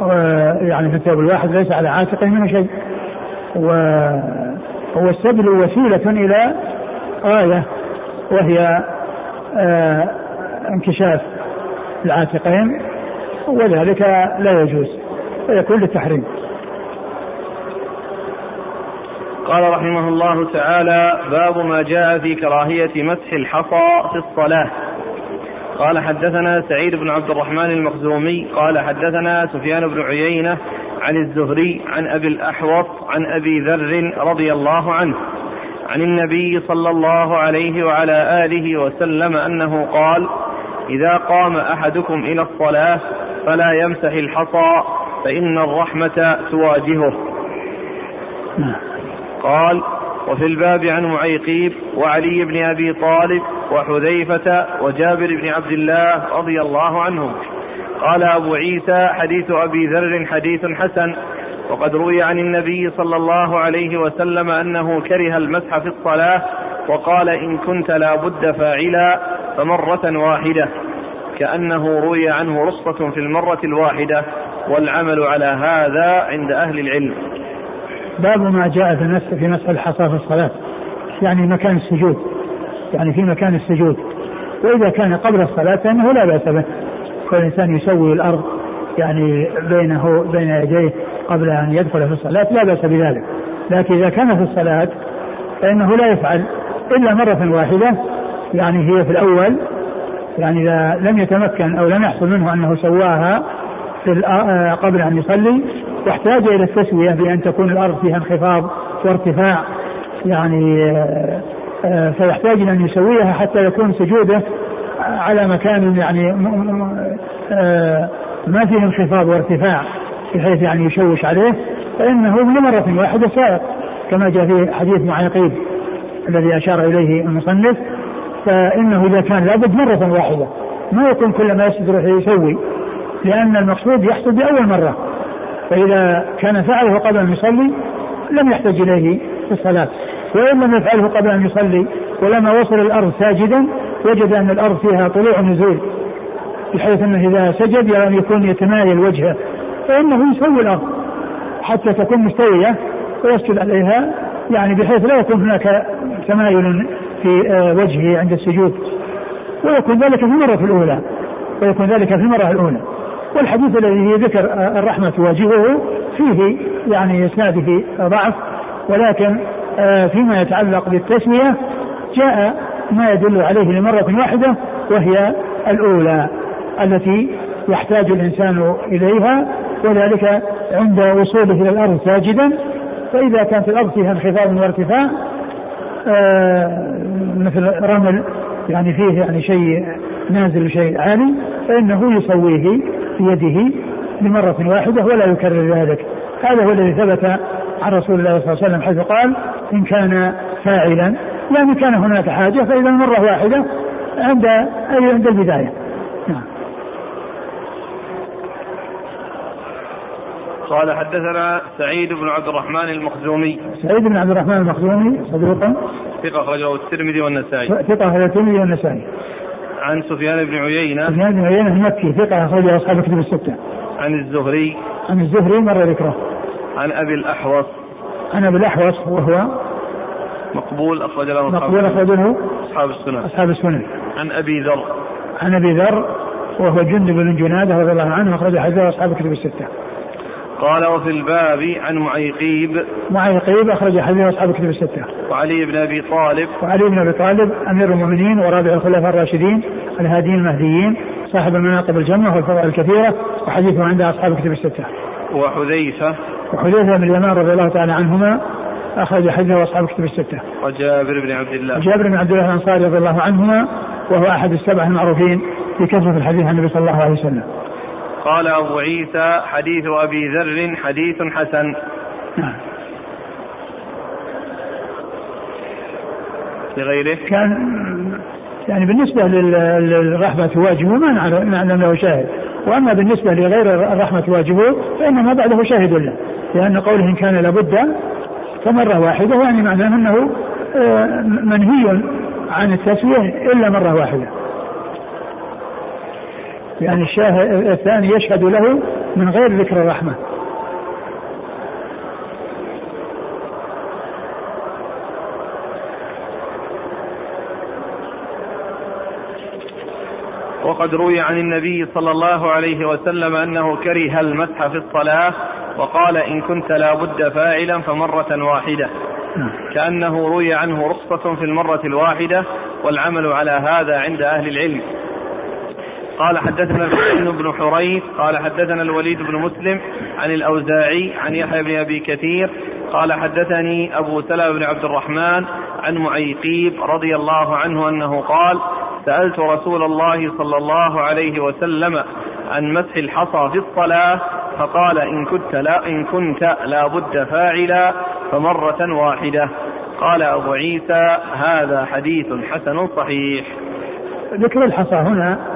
آه يعني في الثوب الواحد ليس على عاتقه منه شيء وهو السبل وسيلة إلى غاية وهي آه انكشاف العاتقين وذلك لا يجوز ويكون للتحريم قال رحمه الله تعالى باب ما جاء في كراهية مسح الحصى في الصلاة. قال حدثنا سعيد بن عبد الرحمن المخزومي قال حدثنا سفيان بن عيينة عن الزهري عن أبي الأحوص عن أبي ذر رضي الله عنه عن النبي صلى الله عليه وعلى آله وسلم أنه قال إذا قام أحدكم إلى الصلاة فلا يمسح الحصى فإن الرحمة تواجهه. قال وفي الباب عن معيقيب وعلي بن أبي طالب وحذيفة وجابر بن عبد الله رضي الله عنهم. قال أبو عيسى حديث أبي ذر حديث حسن. وقد روي عن النبي صلى الله عليه وسلم أنه كره المسح في الصلاة وقال إن كنت لا بد فاعلا. فمرة واحدة كأنه روي عنه رخصة في المرة الواحدة والعمل على هذا عند أهل العلم. باب ما جاء في في الحصى في الصلاة يعني مكان السجود يعني في مكان السجود. وإذا كان قبل الصلاة فإنه لا بأس به. فالإنسان يسوي الأرض يعني بينه بين يديه قبل أن يدخل في الصلاة لا بأس بذلك. لكن إذا كان في الصلاة فإنه لا يفعل إلا مرة واحدة يعني هي في الأول يعني إذا لم يتمكن أو لم يحصل منه أنه سواها في آه، قبل أن يصلي واحتاج إلى التسوية بأن تكون الأرض فيها انخفاض وارتفاع يعني آه، آه، فيحتاج إلى أن يسويها حتى يكون سجوده على مكان يعني ما فيه انخفاض وارتفاع بحيث يعني يشوش عليه فإنه لمرة واحدة سائق كما جاء في حديث معيقيب الذي أشار إليه المصنف. فإنه إذا كان لابد مرة واحدة. ما يكون كل ما يسجد يروح يسوي لأن المقصود يحصل بأول مرة. فإذا كان فعله قبل أن يصلي لم يحتج إليه في الصلاة. وإن لم يفعله قبل أن يصلي ولما وصل الأرض ساجدا وجد أن الأرض فيها طلوع ونزول بحيث أنه إذا سجد يعني يكون يتمايل وجهه. فإنه يسوي الأرض. حتى تكون مستوية ويسجد عليها يعني بحيث لا يكون هناك تمايل وجهه عند السجود. ويكون ذلك في المرة الأولى. ويكون ذلك في المرة الأولى. والحديث الذي ذكر آه، الرحمة تواجهه فيه يعني إسناده ضعف. ولكن آه، فيما يتعلق بالتسمية جاء ما يدل عليه لمرة واحدة وهي الأولى التي يحتاج الإنسان إليها. وذلك عند وصوله إلى الأرض ساجدا. فإذا كانت الأرض فيها انخفاض وارتفاع آه مثل رمل يعني فيه يعني شيء نازل وشيء عالي فإنه يسويه بيده لمرة واحدة ولا يكرر ذلك. هذا هو الذي ثبت عن رسول الله صلى الله عليه وسلم حيث قال إن كان فاعلا. يعني كان هناك حاجة فإذا مرة واحدة عند أي عند البداية. نعم. قال حدثنا سعيد بن عبد الرحمن المخزومي. سعيد بن عبد الرحمن المخزومي صدوق ثقة أخرجه الترمذي والنسائي. ثقة أخرجه الترمذي والنسائي. عن سفيان بن عيينة. سفيان بن عيينة المكي ثقة أخرجه أصحاب الكتب الستة. عن الزهري. عن الزهري مر ذكره. عن أبي الأحوص. عن أبي الأحوص وهو مقبول أخرج له مقبول أخرج له أصحاب السنن. أصحاب السنن. عن أبي ذر. عن أبي ذر وهو جندب بن جنادة رضي الله عنه أخرج حديث أصحاب الكتب الستة. قال وفي الباب عن معيقيب. معيقيب أخرج حديث أصحاب الكتب الستة. وعلي بن أبي طالب. وعلي بن أبي طالب أمير المؤمنين ورابع الخلفاء الراشدين الهاديين المهديين صاحب المناقب الجمة والفضائل الكثيرة وحديثه عند أصحاب الكتب الستة. وحذيفة. وحذيفة بن اليمان رضي الله تعالى عنهما أخرج حديثه أصحاب الكتب الستة. وجابر بن عبد الله. جابر بن عبد الله الأنصاري رضي الله عنهما وهو أحد السبع المعروفين بكثرة الحديث عن النبي صلى الله عليه وسلم. قال أبو عيسى حديث أبي ذر حديث حسن. لغيره؟ كان يعني بالنسبة للرحمة تواجهه ما نعلم له شاهد. وأما بالنسبة لغير الرحمة تواجهه فإن ما بعده شاهد له. لأن قوله إن كان لابد فمرة واحدة يعني معناه أنه آه، منهي عن التسوية إلا مرة واحدة. يعني الشاهد الثاني يشهد له من غير ذكر الرحمة. وقد روي عن النبي صلى الله عليه وسلم أنه كره المسح في الصلاة وقال إن كنت لا بد فاعلا فمرة واحدة. نعم. كأنه روي عنه رخصة في المرة الواحدة والعمل على هذا عند أهل العلم. قال حدثنا الحسين بن حريث قال حدثنا الوليد بن مسلم عن الأوزاعي عن يحيى بن أبي كثير قال حدثني أبو سلمة بن عبد الرحمن عن معيقيب رضي الله عنه أنه قال سألت رسول الله صلى الله عليه وسلم عن مسح الحصى في الصلاة فقال إن كنت لا إن كنت لا بد فاعلا فمرة واحدة. قال أبو عيسى هذا حديث حسن صحيح. ذكر الحصى هنا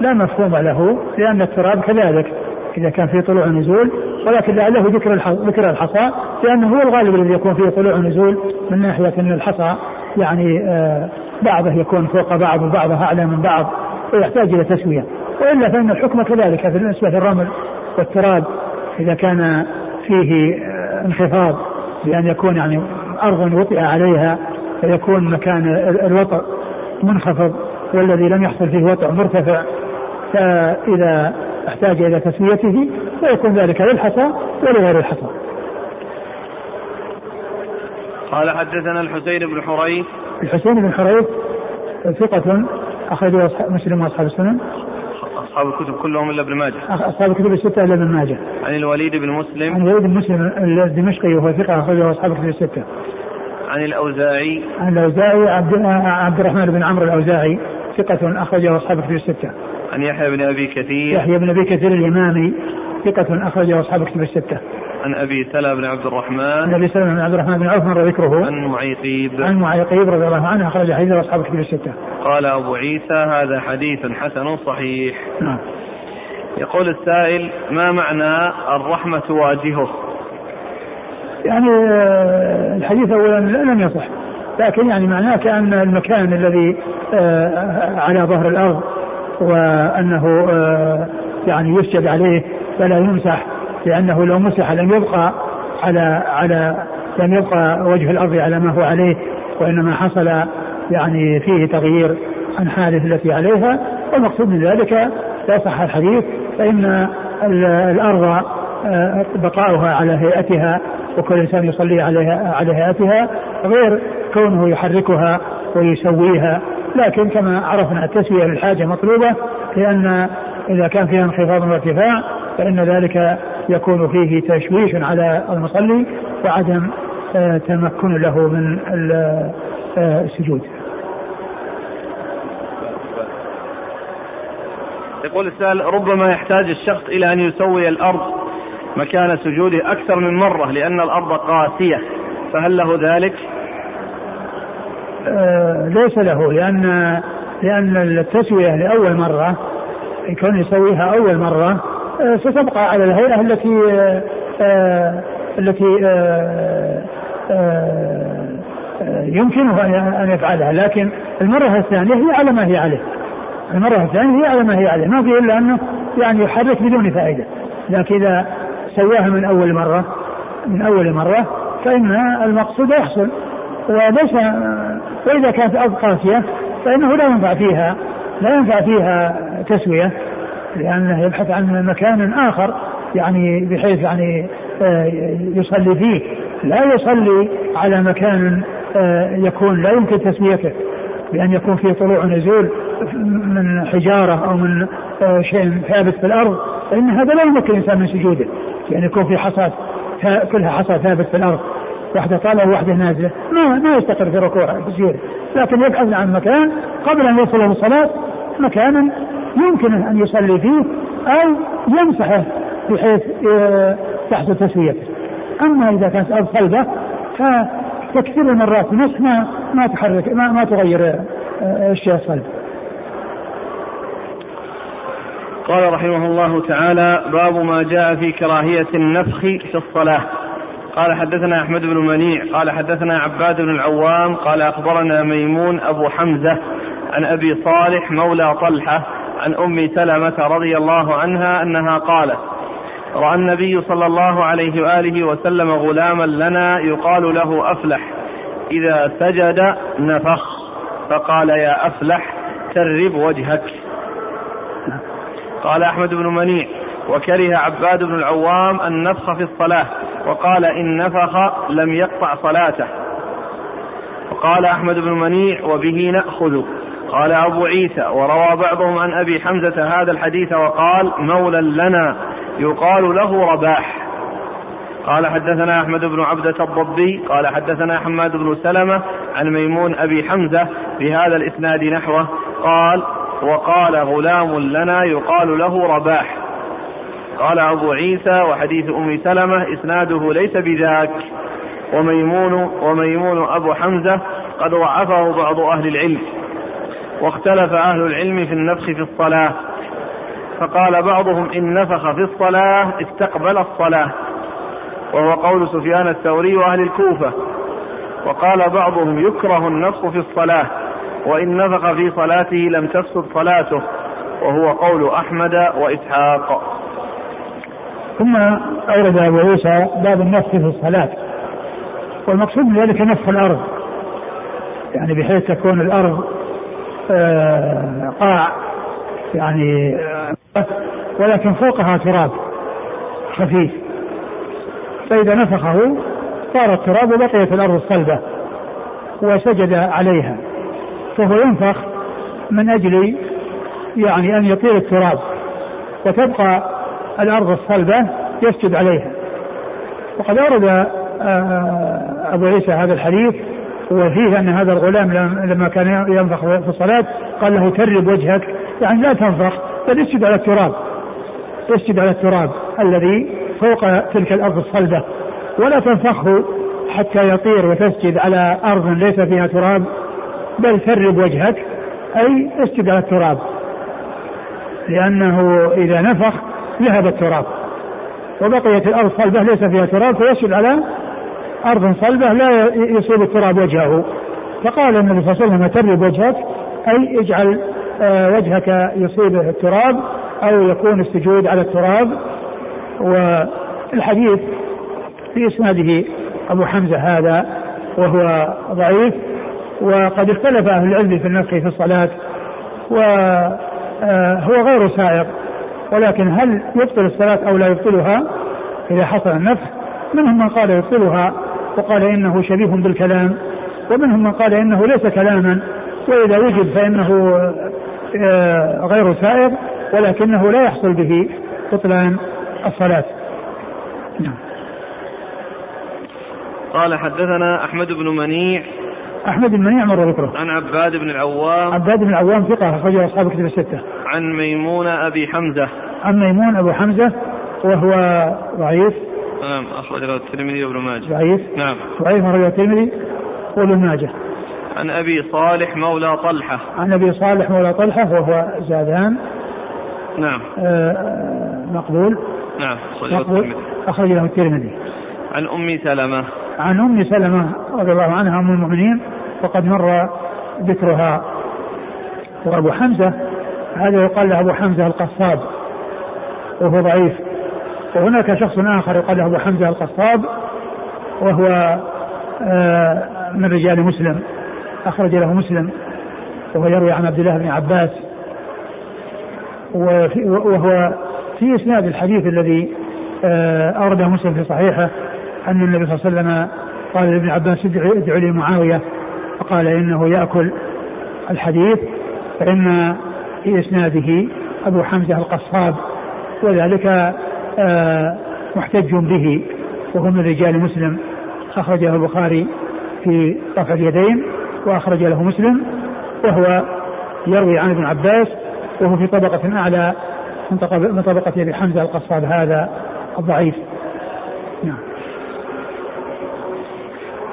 لا مفهوم له لأن التراب كذلك إذا كان فيه طلوع ونزول ولكن لعله ذكر ذكر الحصى لأنه هو الغالب الذي يكون فيه طلوع ونزول من ناحية أن الحصى يعني آه بعضه يكون فوق بعض وبعضه أعلى من بعض ويحتاج إلى تسوية. وإلا فإن الحكم كذلك بالنسبة للرمل والتراب إذا كان فيه آه انخفاض بأن يكون يعني أرض وطئ عليها فيكون مكان الوطأ منخفض والذي لم يحصل فيه وطئ مرتفع فإذا احتاج إلى تسميته فيكون ذلك للحصى ولغير الحصى. قال حدثنا الحسين بن حريث. الحسين بن حريث ثقة أخرجه مسلم وأصحاب السنن. أصحاب الكتب كلهم إلا ابن ماجه. أصحاب الكتب الستة إلا ابن ماجه. عن الوليد بن مسلم. عن الوليد بن مسلم الدمشقي وهو ثقة أخرجه أصحاب الكتب الستة. عن الأوزاعي. عن الأوزاعي عبد, عبد الرحمن بن عمرو الأوزاعي ثقة أخرجه أصحاب الكتب الستة. عن يحيى بن أبي كثير. يحيى بن أبي كثير اليمامي ثقة أخرجه أصحاب الكتب الستة. عن أبي سلمة بن عبد الرحمن. عن أبي سلمة بن عبد الرحمن بن عوف مر ذكره. عن معيقيب. عن معيقيب رضي الله عنه أخرج حديثه أصحاب الكتب الستة. قال أبو عيسى هذا حديث حسن صحيح. نعم. يقول السائل ما معنى الرحمة تواجهه يعني آه، الحديث اولا لم يصح. لكن يعني معناه كأن المكان الذي آه، على ظهر الأرض وأنه آه، يعني يسجد عليه فلا يمسح لأنه لو مسح لم يبقى على على لم يبقى وجه الأرض على ما هو عليه وإنما حصل يعني فيه تغيير عن حاله التي عليها. والمقصود من ذلك لا صح الحديث فإن الأرض آه، بقاؤها على هيئتها وكل إنسان يصلي عليها على هيئتها غير كونه يحركها ويسويها لكن كما عرفنا التسوية للحاجة مطلوبة لأن إذا كان فيها انخفاض وارتفاع فإن ذلك يكون فيه تشويش على المصلي وعدم آه، تمكن له من آه، السجود يقول السائل ربما يحتاج الشخص إلى أن يسوي الأرض مكان سجوده أكثر من مرة لأن الأرض قاسية فهل له ذلك؟ آه ليس له لأن لأن التسوية لأول مرة يكون يسويها أول مرة آه، ستبقى على الهيئة التي آه، التي يمكنه أن يفعلها. لكن المرة الثانية هي على ما هي عليه. المرة الثانية هي على ما هي عليه. ما في إلا أنه يعني يحرك بدون فائدة. لكن إذا سواها من أول مرة من أول مرة فإن المقصود يحصل. وليس وإذا كانت أرض قاسية فإنه لا ينفع فيها لا ينفع فيها تسوية لأنه يبحث عن مكان آخر يعني بحيث يعني آه، يصلي فيه. لا يصلي على مكان آه، يكون لا يمكن تسميته بأن يكون فيه طلوع ونزول من حجارة أو من آه، شيء ثابت في الأرض فإن هذا لا يمكن الإنسان من سجوده. يعني يكون في حصى كلها حصى ثابت في الأرض. واحدة طالعة وواحدة نازلة. ما ما يستقر في ركوع في سجوده لكن يبحث عن مكان قبل أن يوصل للصلاة مكانا يمكن أن يصلي فيه أو يمسحه بحيث آه، تحت تسويته أما إذا كانت أرض صلبة فكثير المرات المسح ما ما تحرك ما, ما تغير آه، الشيء الصلب. قال رحمه الله تعالى باب ما جاء في كراهية النفخ في الصلاة. قال حدثنا أحمد بن منيع قال حدثنا عباد بن العوام قال أخبرنا ميمون أبو حمزة عن أبي صالح مولى طلحة عن أم سلمة رضي الله عنها أنها قالت رأى النبي صلى الله عليه وآله وسلم غلاما لنا يقال له أفلح إذا سجد نفخ فقال يا أفلح ترب وجهك. قال أحمد بن منيع وكره عباد بن العوام النفخ في الصلاة وقال إن نفخ لم يقطع صلاته. وقال أحمد بن منيع وبه نأخذ. قال أبو عيسى وروى بعضهم عن أبي حمزة هذا الحديث وقال مولى لنا يقال له رباح. قال حدثنا أحمد بن عبدة الضبي قال حدثنا حماد بن سلمة عن ميمون أبي حمزة بهذا الإسناد نحوه. قال وقال غلام لنا يقال له رباح. قال أبو عيسى وحديث أم سلمة إسناده ليس بذاك. وميمون وميمون أبو حمزة قد ضعفه بعض أهل العلم. واختلف أهل العلم في النفخ في الصلاة. فقال بعضهم إن نفخ في الصلاة استقبل الصلاة. وهو قول سفيان الثوري وأهل الكوفة. وقال بعضهم يكره النفخ في الصلاة وإن نفخ في صلاته لم تفسد صلاته. وهو قول أحمد وإسحاق. ثم أورد أبو عيسى باب النفخ في الصلاة. والمقصود من ذلك نفخ الأرض. يعني بحيث تكون الأرض آه، قاع يعني آه، ولكن فوقها تراب خفيف. فإذا نفخه صار التراب وبقيت الأرض الصلبة وسجد عليها. فهو ينفخ من أجل يعني أن يطير التراب. وتبقى الأرض الصلبة يسجد عليها. وقد أورد آه، أبو عيسى هذا الحديث وفيه أن هذا الغلام لما كان ينفخ في الصلاة قال له ترب وجهك. يعني لا تنفخ بل اسجد على التراب. اسجد على التراب الذي فوق تلك الأرض الصلبة. ولا تنفخه حتى يطير وتسجد على أرض ليس فيها تراب بل ترب وجهك. أي اسجد على التراب. لأنه إذا نفخ ذهب التراب. وبقيت الأرض صلبة ليس فيها تراب فيسجد على أرض صلبة لا يصيب التراب وجهه. فقال النبي صلى الله عليه وسلم ترب وجهك أي اجعل آه، وجهك يصيبه التراب أو يكون السجود على التراب. والحديث في إسناده أبو حمزة هذا وهو ضعيف. وقد اختلف أهل العلم في النفخ في الصلاة وهو آه، غير سائق. ولكن هل يبطل الصلاة أو لا يبطلها؟ إذا حصل النفخ منهم من قال يبطلها وقال إنه شبيه بالكلام ومنهم من قال إنه ليس كلاما وإذا وجد فإنه آه، غير سائغ ولكنه لا يحصل به بطلان الصلاة. نعم. قال حدثنا أحمد بن منيع أحمد بن منيع مر ذكره عن عباد بن العوام. عباد بن العوام ثقة أخرجه أصحاب الكتب الستة. عن ميمون أبي حمزة. عن ميمون أبو حمزة وهو ضعيف. نعم أخرج له الترمذي وابن ماجه. ضعيف. نعم. ضعيف أخرجه الترمذي وابن ماجه. عن أبي صالح مولى طلحة. عن أبي صالح مولى طلحة وهو زادان نعم. آه مقبول. نعم مقبول. أخرج له الترمذي. عن أم سلمة. عن أم سلمة رضي الله عنها أم المؤمنين وقد مر ذكرها. وأبو حمزة هذا يقال له أبو حمزة القصاب وهو ضعيف. وهناك شخص آخر يقال له أبو حمزة القصاب وهو آه، من رجال مسلم أخرج له مسلم وهو يروي عن عبد الله بن عباس. وهو في إسناد الحديث الذي آه، أورده مسلم في صحيحه. أن النبي صلى الله عليه وسلم قال لابن عباس ادعو لي معاوية. فقال إنه يأكل الحديث فإن في إسناده أبو حمزة القصاب وذلك آه، محتج به وهو من رجال مسلم. أخرجه البخاري في رفع اليدين وأخرج له مسلم وهو يروي عن ابن عباس وهو في طبقة أعلى من طبقة أبي حمزة القصاب. هذا الضعيف. نعم.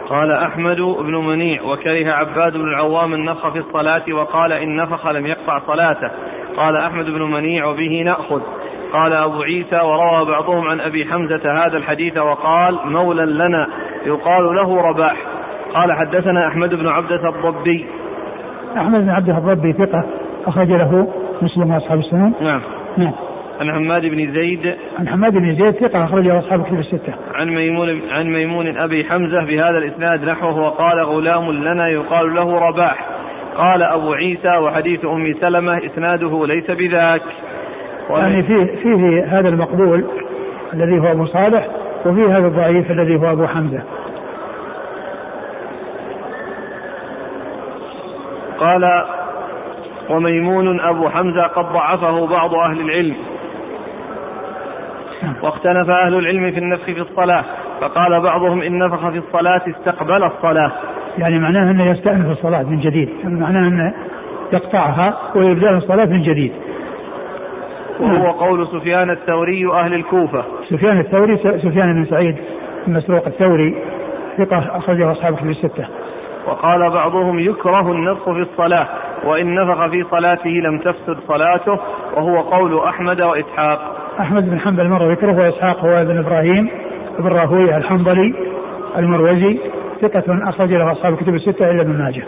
قال أحمد بن منيع وكره عباد بن العوام النفخ في الصلاة وقال إن نفخ لم يقطع صلاته. قال أحمد بن منيع وبه نأخذ. قال أبو عيسى وروى بعضهم عن أبي حمزة هذا الحديث وقال مولى لنا يقال له رباح. قال حدثنا أحمد بن عبدة الضبي. أحمد بن عبدة الضبي ثقة أخرج له مسلم وأصحاب السنن. نعم. نعم. عن حماد بن زيد عن حماد بن زيد ثقة أخرجه أصحاب الكتب الستة. عن ميمون عن ميمون أبي حمزة بهذا الإسناد نحوه وقال غلام لنا يقال له رباح. قال أبو عيسى وحديث أم سلمة إسناده ليس بذاك. يعني فيه فيه هذا المقبول الذي هو أبو صالح وفيه هذا الضعيف الذي هو أبو حمزة. قال وميمون أبو حمزة قد ضعفه بعض أهل العلم واختلف أهل العلم في النفخ في الصلاة فقال بعضهم إن نفخ في الصلاة استقبل الصلاة. يعني معناه أنه يستأنف الصلاة من جديد يعني معناه أنه يقطعها ويبدأ الصلاة من جديد. وهو قول سفيان الثوري أهل الكوفة. سفيان الثوري سفيان بن سعيد المسروق الثوري ثقة أخرجه أصحاب في الستة. وقال بعضهم يكره النفخ في الصلاة وإن نفخ في صلاته لم تفسد صلاته وهو قول أحمد وإسحاق. أحمد بن حنبل مر ذكره وإسحاق هو ابن إبراهيم ابن راهوي الحنظلي المروزي ثقة أخرج له أصحاب الكتب الستة إلا ابن ماجه.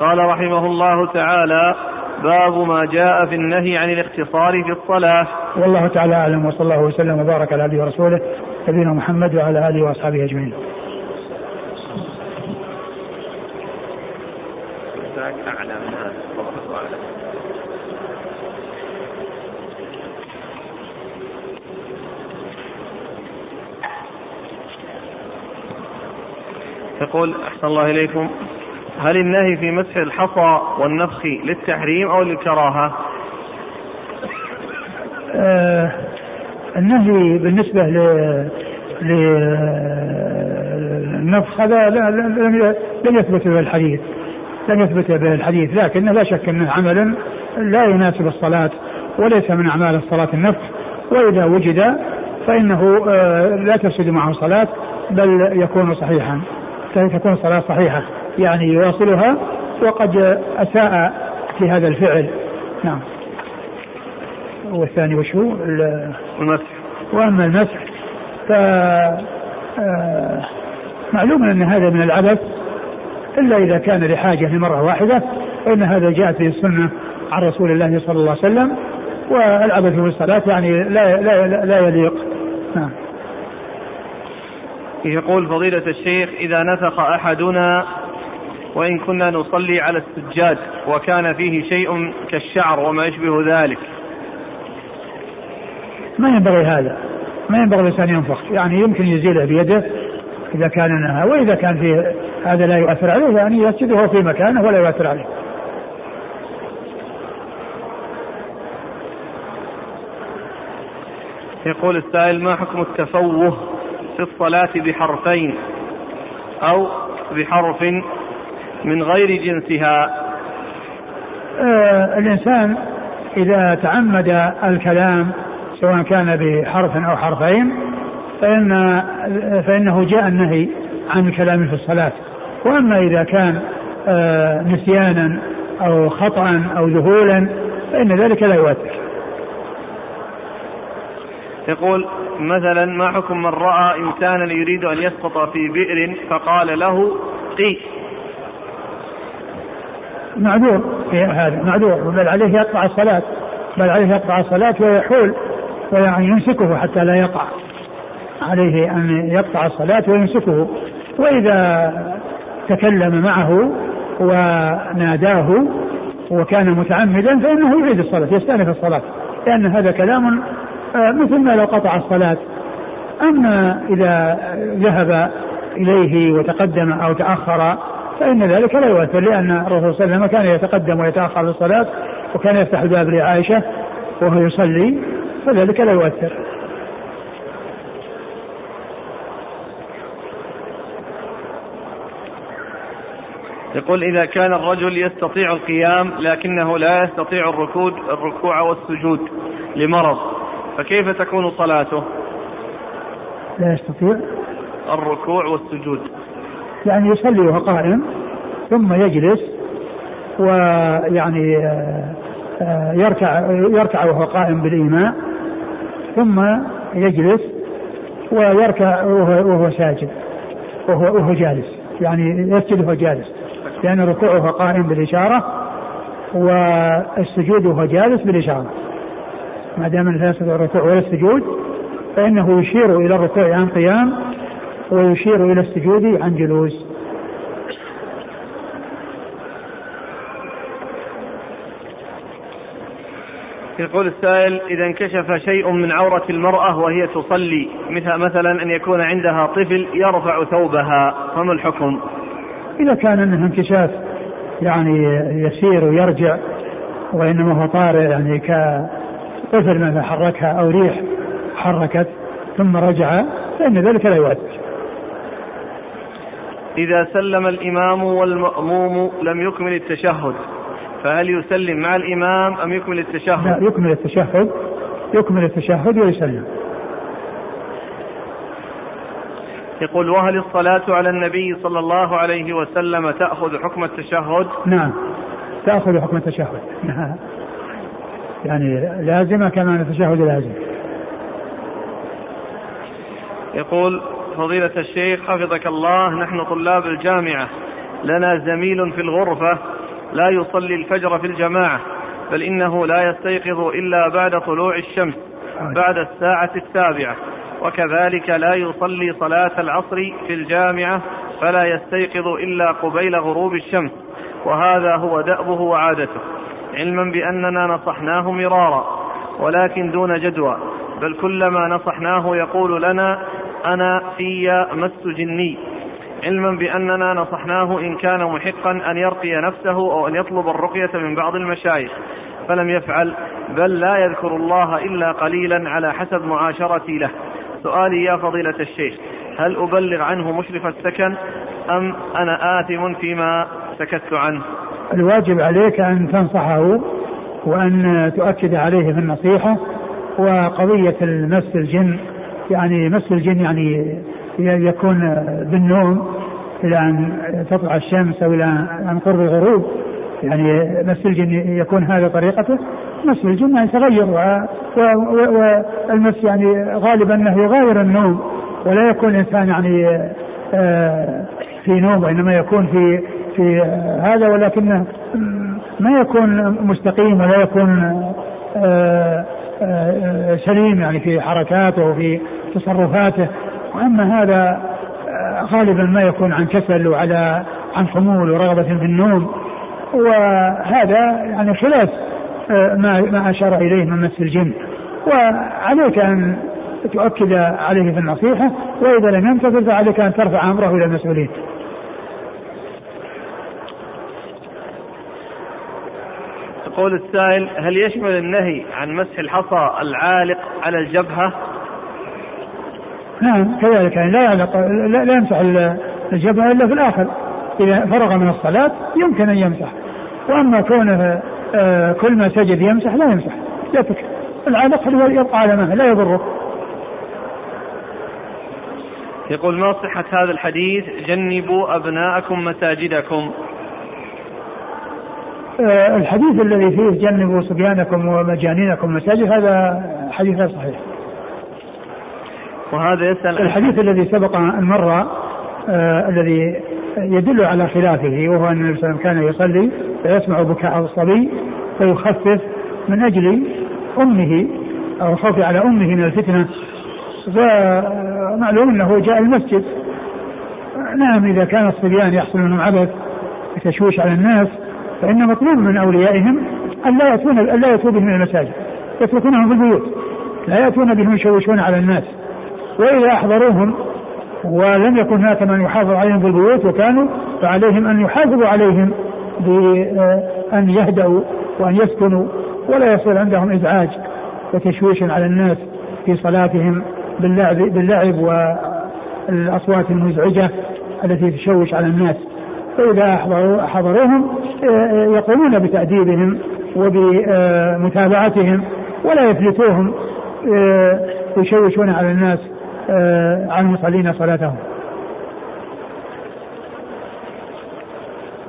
قال رحمه الله تعالى باب ما جاء في النهي عن الاختصار في الصلاة. والله تعالى أعلم وصلى الله وسلم وبارك على عبده ورسوله نبينا محمد وعلى آله وأصحابه أجمعين. يقول أحسن الله إليكم. هل النهي في مسح الحصى والنفخ للتحريم أو للكراهة؟ آه النهي بالنسبة ل للنفخ هذا لم لم يثبت به الحديث. لم يثبت به الحديث لكن لا شك أنه عمل لا يناسب الصلاة وليس من أعمال الصلاة النفخ. وإذا وجد فإنه آه، لا تفسد معه صلاة بل يكون صحيحا. تكون الصلاة صحيحة يعني يواصلها وقد أساء في هذا الفعل. نعم. والثاني وش هو؟ المسح وأما المسح ف آه، معلوم أن هذا من العبث إلا إذا كان لحاجة لمره واحدة فإن هذا جاءت به السنة عن رسول الله صلى الله عليه وسلم والعبث في الصلاة يعني لا لا لا يليق. نعم. يقول فضيلة الشيخ إذا نفخ أحدنا وإن كنا نصلي على السجاد وكان فيه شيء كالشعر وما يشبه ذلك. ما ينبغي هذا. ما ينبغي الإنسان ينفخ. يعني يمكن يزيله بيده إذا كان نهى وإذا كان فيه هذا لا يؤثر عليه يعني يسجده في مكانه ولا يؤثر عليه. يقول السائل ما حكم التفوه في الصلاة بحرفين أو بحرف من غير جنسها. آه الإنسان إذا تعمد الكلام سواء كان بحرف أو حرفين فإن فإنه جاء النهي عن الكلام في الصلاة. وأما إذا كان آه نسيانا أو خطأ أو ذهولا فإن ذلك لا يؤثر يقول مثلا ما حكم من رأى إنسانا يريد أن يسقط في بئر فقال له قي. معذور في هذا معذور بل عليه يقطع الصلاة بل عليه يقطع الصلاة ويحول ويعني يمسكه حتى لا يقع. عليه أن يقطع الصلاة ويمسكه. وإذا تكلم معه وناداه وكان متعمدا فإنه يعيد الصلاة يستأنف الصلاة لأن هذا كلام مثل ما لو قطع الصلاة. أما إذا ذهب إليه وتقدم أو تأخر فإن ذلك لا يؤثر لأن الرسول صلى الله عليه وسلم كان يتقدم ويتأخر في الصلاة وكان يفتح الباب لعائشة وهو يصلي فذلك لا يؤثر. يقول إذا كان الرجل يستطيع القيام لكنه لا يستطيع الركود الركوع والسجود لمرض. فكيف تكون صلاته؟ لا يستطيع. الركوع والسجود. يعني يصلي وهو قائم ثم يجلس ويعني آه، آه، يركع يركع وهو قائم بالإيماء ثم يجلس ويركع وهو, وهو ساجد وهو, وهو جالس. يعني يسجد وهو جالس. لأن ركوعه قائم بالإشارة والسجود وهو جالس بالإشارة. ما دام لا يستطيع الركوع ولا السجود فإنه يشير إلى الركوع عن قيام ويشير إلى السجود عن جلوس يقول السائل إذا انكشف شيء من عورة المرأة وهي تصلي مثل مثلا أن يكون عندها طفل يرفع ثوبها فما الحكم؟ إذا كان أنه انكشاف يعني يسير ويرجع وإنما هو طارئ يعني كطفل مثلا حركها أو ريح حركت ثم رجع فإن ذلك لا يؤثر إذا سلم الإمام والمأموم لم يكمل التشهد فهل يسلم مع الإمام أم يكمل التشهد؟ لا يكمل التشهد يكمل التشهد ويسلم يقول وهل الصلاة على النبي صلى الله عليه وسلم تأخذ حكم التشهد؟ نعم تأخذ حكم التشهد نعم يعني لازمة كما أن التشهد لازم. يقول فضيلة الشيخ حفظك الله نحن طلاب الجامعة. لنا زميل في الغرفة لا يصلي الفجر في الجماعة بل إنه لا يستيقظ إلا بعد طلوع الشمس بعد الساعة السابعة. وكذلك لا يصلي صلاة العصر في الجامعة فلا يستيقظ إلا قبيل غروب الشمس. وهذا هو دأبه وعادته. علما بأننا نصحناه مرارا ولكن دون جدوى بل كلما نصحناه يقول لنا أنا في مس جني. علما بأننا نصحناه إن كان محقا أن يرقي نفسه أو أن يطلب الرقية من بعض المشايخ. فلم يفعل بل لا يذكر الله إلا قليلا على حسب معاشرتي له. سؤالي يا فضيلة الشيخ هل أبلغ عنه مشرف السكن أم أنا آثم فيما سكت عنه؟ الواجب عليك أن تنصحه وأن تؤكد عليه في النصيحة وقضية المس الجن يعني مس الجن يعني يكون بالنوم إلى أن تطلع الشمس أو إلى أن قرب الغروب يعني مس الجن يكون هذا طريقته. مس الجن يعني تغير والمس يعني غالبا أنه يغاير النوم ولا يكون الانسان يعني آه، في نوم وإنما يكون في في هذا ولكنه ما يكون مستقيم ولا يكون آه، آه، سليم يعني في حركاته وفي تصرفاته. وأما هذا غالبا ما يكون عن كسل وعلى عن خمول ورغبة في النوم. وهذا يعني خلاف آه، ما ما أشار إليه من مس الجن. وعليك أن تؤكد عليه في النصيحة وإذا لم ينتفع فعليك أن ترفع أمره إلى المسؤولين. يقول السائل هل يشمل النهي عن مسح الحصى العالق على الجبهة؟ نعم كذلك يعني لا يعلق لا, لا يمسح الجبهة إلا في الآخر. إذا فرغ من الصلاة يمكن أن يمسح. وأما كونه آه، كل ما سجد يمسح لا يمسح. يترك العالق يبقى على ما لا يضره. يقول ما صحة هذا الحديث؟ جنبوا أبناءكم مساجدكم. الحديث الذي فيه جنبوا صبيانكم ومجانينكم مساجد هذا حديث غير صحيح. وهذا يسأل الحديث الذي سبق أن مر آه الذي يدل على خلافه وهو أن النبي صلى الله عليه وسلم كان يصلي فيسمع بكاء الصبي فيخفف من أجل أمه أو الخوف على أمه من الفتنة. ومعلوم أنه جاء المسجد. نعم إذا كان الصبيان يحصل منهم عبث وتشويش على الناس فإن مطلوب من أوليائهم أن لا يأتون أن لا يأتوا بهم من المساجد. يتركونهم في البيوت. لا يأتون بهم يشوشون على الناس. وإذا أحضروهم ولم يكن هناك من يحافظ عليهم في البيوت وكانوا فعليهم أن يحافظوا عليهم بأن يهدأوا وأن يسكنوا ولا يصير عندهم إزعاج وتشويش على الناس في صلاتهم باللعب باللعب والأصوات المزعجة التي تشوش على الناس. فإذا حضروهم يقومون بتأديبهم وبمتابعتهم ولا يفلتوهم يشوشون على الناس عن المصلين صلاتهم.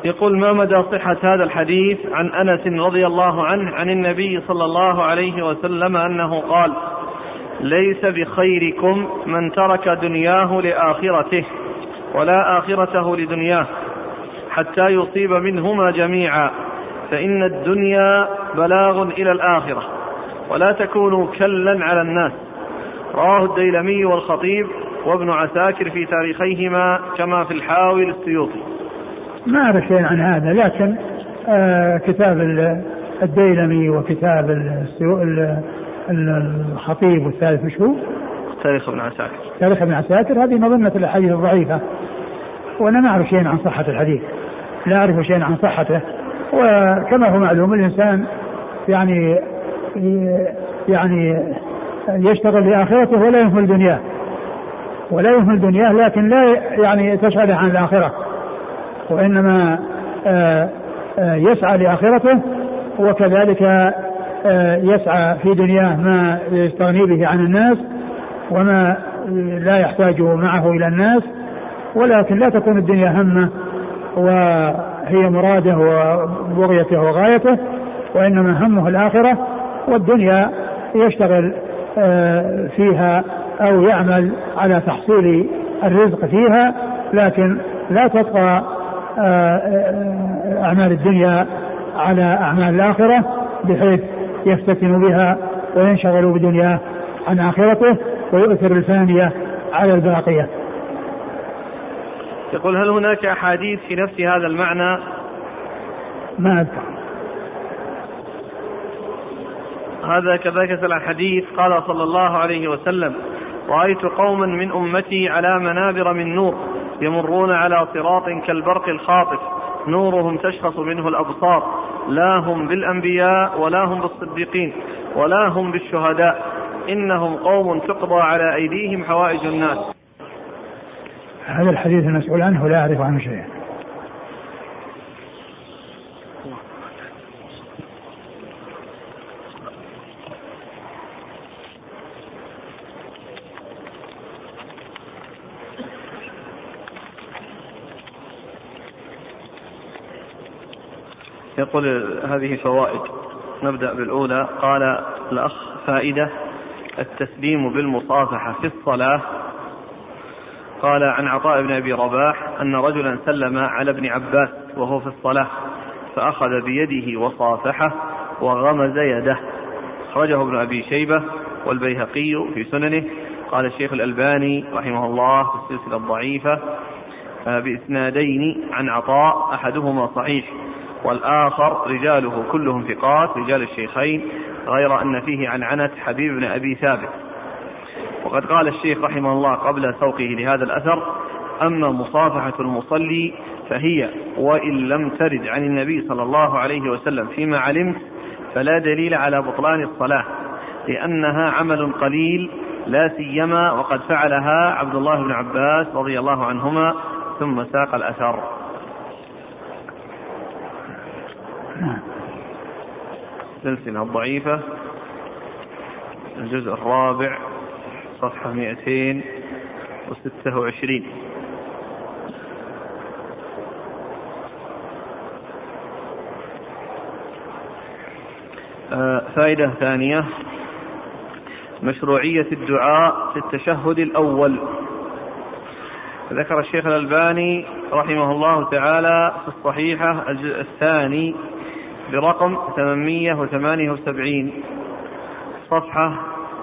يقول ما مدى صحة هذا الحديث عن أنس رضي الله عنه عن النبي صلى الله عليه وسلم أنه قال ليس بخيركم من ترك دنياه لآخرته ولا آخرته لدنياه حتى يصيب منهما جميعا. فإن الدنيا بلاغ إلى الآخرة. ولا تكونوا كلا على الناس. رواه الديلمي والخطيب وابن عساكر في تاريخيهما كما في الحاوي للسيوطي. ما أعرف شيء عن هذا لكن آه كتاب الديلمي وكتاب الخطيب والثالث مش هو؟ تاريخ ابن عساكر. تاريخ ابن عساكر هذه مظنة الأحاديث الضعيفة. وأنا ما أعرف شيئا عن صحة الحديث. لا أعرف شيئا عن صحته. وكما هو معلوم الإنسان يعني يعني يشتغل لآخرته ولا يهمل دنياه ولا يهمل دنياه لكن لا يعني تشغل عن الآخرة. وإنما آه، آه، يسعى لآخرته وكذلك آه، يسعى في دنياه ما يستغني به عن الناس وما لا يحتاج معه إلى الناس. ولكن لا تكون الدنيا همة وهي مراده وبغيته وغايته وإنما همه الآخرة والدنيا يشتغل فيها أو يعمل على تحصيل الرزق فيها لكن لا تطغى آه، آه، أعمال الدنيا على أعمال الآخرة بحيث يفتتن بها وينشغل بدنياه عن آخرته ويؤثر الفانية على الباقية. يقول هل هناك أحاديث في نفس هذا المعنى؟ ما أذكر هذا كذلك سأل حديث قال صلى الله عليه وسلم رأيت قوما من أمتي على منابر من نور يمرون على صراط كالبرق الخاطف نورهم تشخص منه الأبصار لا هم بالأنبياء ولا هم بالصديقين ولا هم بالشهداء إنهم قوم تقضى على أيديهم حوائج الناس. هذا الحديث المسؤول عنه لا أعرف عنه شيئا. يقول هذه فوائد. نبدأ بالأولى. قال الأخ فائدة التسليم بالمصافحة في الصلاة قال عن عطاء بن أبي رباح أن رجلا سلم على ابن عباس وهو في الصلاة فأخذ بيده وصافحه وغمز يده. أخرجه ابن أبي شيبة والبيهقي في سننه. قال الشيخ الألباني رحمه الله في السلسلة الضعيفة بإسنادين عن عطاء أحدهما صحيح والآخر رجاله كلهم ثقات رجال الشيخين غير أن فيه عنعنة حبيب بن أبي ثابت. وقد قال الشيخ رحمه الله قبل سوقه لهذا الأثر أما مصافحة المصلي فهي وإن لم ترد عن النبي صلى الله عليه وسلم فيما علمت فلا دليل على بطلان الصلاة لأنها عمل قليل لا سيما وقد فعلها عبد الله بن عباس رضي الله عنهما ثم ساق الأثر. السلسلة الضعيفة الجزء الرابع. صفحة 226 آه، فائدة ثانية. مشروعية الدعاء في التشهد الأول. ذكر الشيخ الألباني رحمه الله تعالى في الصحيحة الجزء الثاني برقم 878 صفحة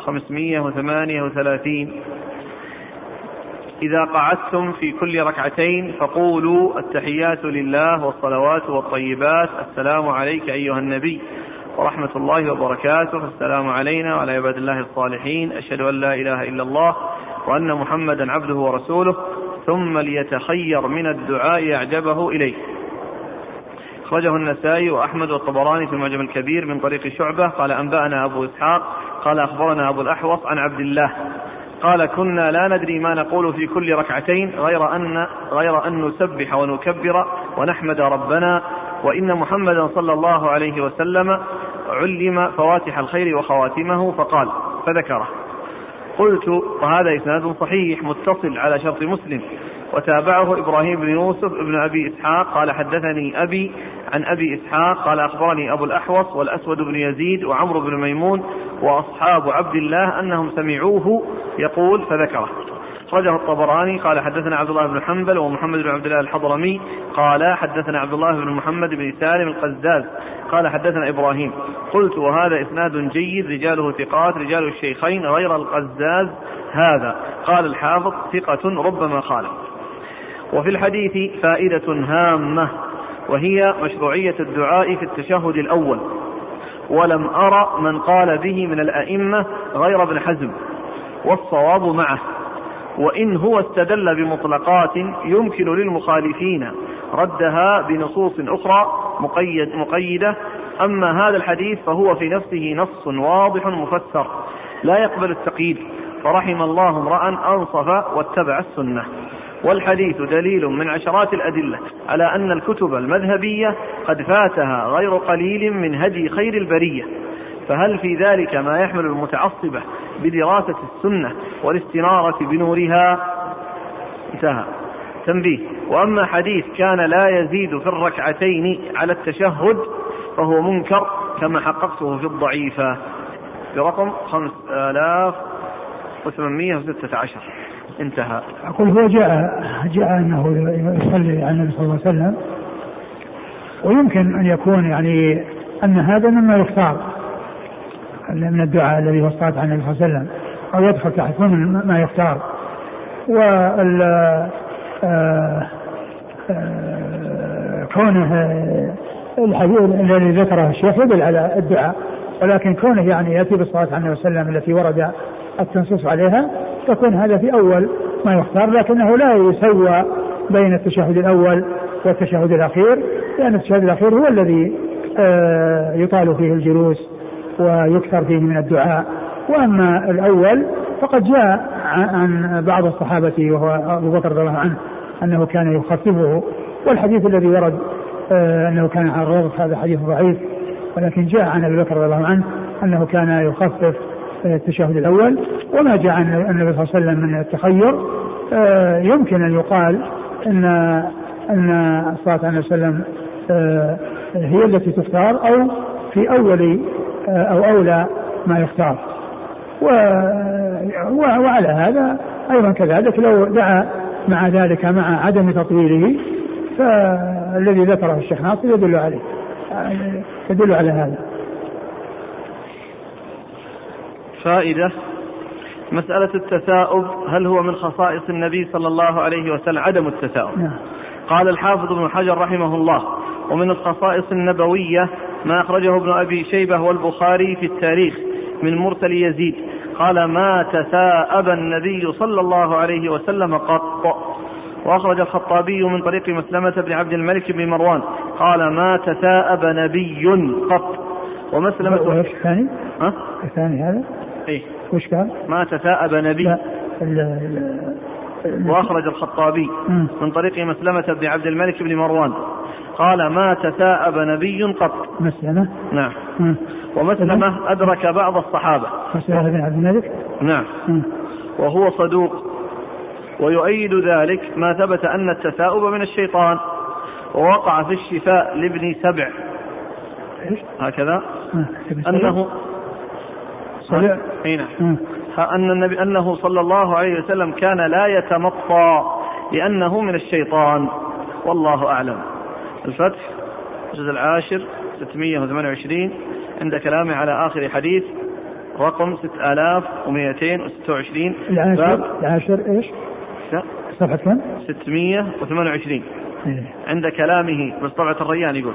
538 إذا قعدتم في كل ركعتين فقولوا التحيات لله والصلوات والطيبات. السلام عليك أيها النبي ورحمة الله وبركاته. السلام علينا وعلى عباد الله الصالحين. أشهد أن لا إله إلا الله وأن محمدا عبده ورسوله. ثم ليتخير من الدعاء أعجبه إليه. أخرجه النسائي وأحمد والطبراني في المعجم الكبير من طريق شعبة. قال أنبأنا أبو إسحاق قال أخبرنا أبو الأحوص عن عبد الله. قال كنا لا ندري ما نقول في كل ركعتين غير أن غير أن نسبح ونكبر ونحمد ربنا وإن محمدا صلى الله عليه وسلم علم فواتح الخير وخواتمه فقال فذكره. قلت وهذا إسناد صحيح متصل على شرط مسلم. وتابعه إبراهيم بن يوسف بن أبي إسحاق قال حدثني أبي عن أبي إسحاق قال أخبرني أبو الأحوص والأسود بن يزيد وعمرو بن ميمون وأصحاب عبد الله أنهم سمعوه يقول فذكره. أخرجه الطبراني قال حدثنا عبد الله بن حنبل ومحمد بن عبد الله الحضرمي قال حدثنا عبد الله بن محمد بن سالم القزاز قال حدثنا إبراهيم. قلت وهذا إسناد جيد رجاله ثقات رجال الشيخين غير القزاز هذا. قال الحافظ ثقة ربما خالف. وفي الحديث فائدة هامة. وهي مشروعية الدعاء في التشهد الأول. ولم أرى من قال به من الأئمة غير ابن حزم والصواب معه. وإن هو استدل بمطلقات يمكن للمخالفين ردها بنصوص أخرى مقيد مقيدة. أما هذا الحديث فهو في نفسه نص واضح مفسر لا يقبل التقييد فرحم الله امرأ أنصف واتبع السنة. والحديث دليل من عشرات الأدلة على أن الكتب المذهبية قد فاتها غير قليل من هدي خير البرية. فهل في ذلك ما يحمل المتعصبة بدراسة السنة والاستنارة بنورها؟ انتهى. تنبيه. وأما حديث كان لا يزيد في الركعتين على التشهد فهو منكر كما حققته في الضعيفة. برقم 5816 انتهى. أقول هو جاء جاء أنه يصلي على النبي صلى الله عليه وسلم. ويمكن أن يكون يعني أن هذا مما يختار من الدعاء الذي وصلت عن النبي صلى الله عليه وسلم. أو يدخل تحت من ما يختار. وال آه، آه، كونه الحديث الذي ذكره الشيخ يدل على الدعاء. ولكن كونه يعني يأتي بالصلاة على النبي صلى الله عليه وسلم التي ورد التنصيص عليها تكون هذا في أول ما يختار لكنه لا يسوى بين التشهد الأول والتشهد الأخير لأن التشهد الأخير هو الذي آه، يطال فيه الجلوس ويكثر فيه من الدعاء. وأما الأول فقد جاء عن بعض الصحابة وهو أبو بكر رضي الله عنه أنه كان يخففه. والحديث الذي ورد آه، أنه كان على الرغم هذا حديث ضعيف. ولكن جاء عن أبي بكر رضي الله عنه أنه كان يخفف التشهد الأول وما جاء عن النبي صلى الله عليه وسلم من التخير. آه، يمكن أن يقال أن أن الصلاة عليه وسلم هي التي تختار أو في أول أو أولى ما يختار. وعلى هذا أيضا كذلك لو دعا مع ذلك مع عدم تطويله فالذي ذكره الشيخ ناصر يدل عليه يدل على هذا. فائدة مسألة التثاؤب هل هو من خصائص النبي صلى الله عليه وسلم عدم التثاؤب نعم. قال الحافظ ابن حجر رحمه الله ومن الخصائص النبوية ما أخرجه ابن أبي شيبة والبخاري في التاريخ من مرسل يزيد قال ما تثاءب النبي صلى الله عليه وسلم قط وأخرج الخطابي من طريق مسلمة بن عبد الملك بن مروان قال ما تثاءب نبي قط ومسلمة الثاني؟ ها؟ الثاني هذا؟ إيه وش قال؟ ما تثاءب نبي. لا وأخرج الخطابي من طريق مسلمة بن عبد الملك بن مروان. قال ما تثاءب نبي قط. مسلمة؟ نعم. ومسلمة أدرك بعض الصحابة. مسلمة بن عبد الملك؟ نعم. وهو صدوق. ويؤيد ذلك ما ثبت أن التثاؤب من الشيطان. ووقع في الشفاء لابن سبع. هكذا. أنه صلى نعم. أن النبي أنه صلى الله عليه وسلم كان لا يتمطى لأنه من الشيطان. والله أعلم. الفتح الجزء العاشر 628 عند كلامه على آخر حديث رقم 6226 العاشر العاشر إيش؟ صفحة كم؟ 628 إيه؟ عند كلامه بس طبعة الريان يقول.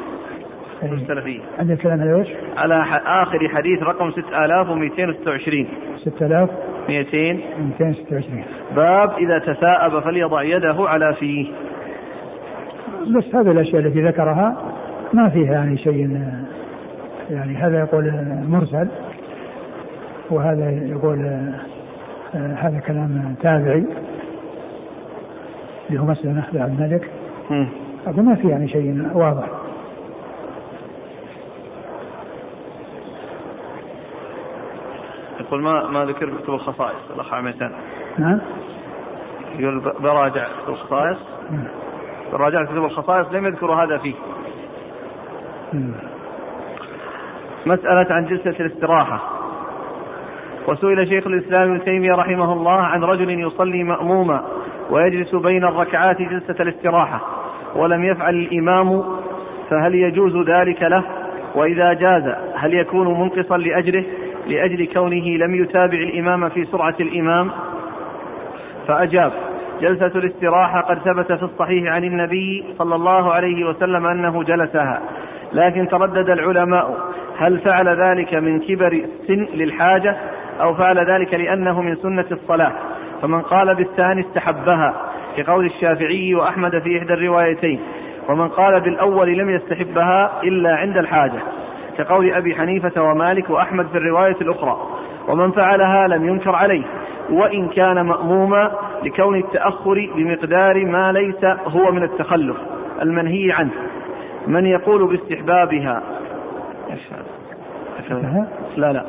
السلفية. عند الكلام على إيش؟ على آخر حديث رقم 6226 6200 226 باب إذا تثاءب فليضع يده على فيه. بس هذه الأشياء التي ذكرها ما فيها يعني شيء يعني هذا يقول مرسل وهذا يقول آه، هذا كلام تابعي اللي هو بن عبد الملك. هذا ما في يعني شيء واضح. يقول ما ما ذكر كتب الخصائص الأخ عميتان نعم. يقول براجع كتب الخصائص. براجع كتب الخصائص لم يذكروا هذا فيه. مسألة عن جلسة الاستراحة. وسئل شيخ الإسلام ابن تيمية رحمه الله عن رجل يصلي مأموما ويجلس بين الركعات جلسة الاستراحة ولم يفعل الإمام فهل يجوز ذلك له؟ وإذا جاز هل يكون منقصا لأجره لأجل كونه لم يتابع الإمام في سرعة الإمام فأجاب جلسة الاستراحة قد ثبت في الصحيح عن النبي صلى الله عليه وسلم أنه جلسها لكن تردد العلماء هل فعل ذلك من كبر السن للحاجة أو فعل ذلك لأنه من سنة الصلاة؟ فمن قال بالثاني استحبها كقول الشافعي وأحمد في إحدى الروايتين ومن قال بالأول لم يستحبها إلا عند الحاجة. كقول أبي حنيفة ومالك وأحمد في الرواية الأخرى ومن فعلها لم ينكر عليه وإن كان مأموما لكون التأخر بمقدار ما ليس هو من التخلف المنهي عنه. من يقول باستحبابها لا لا.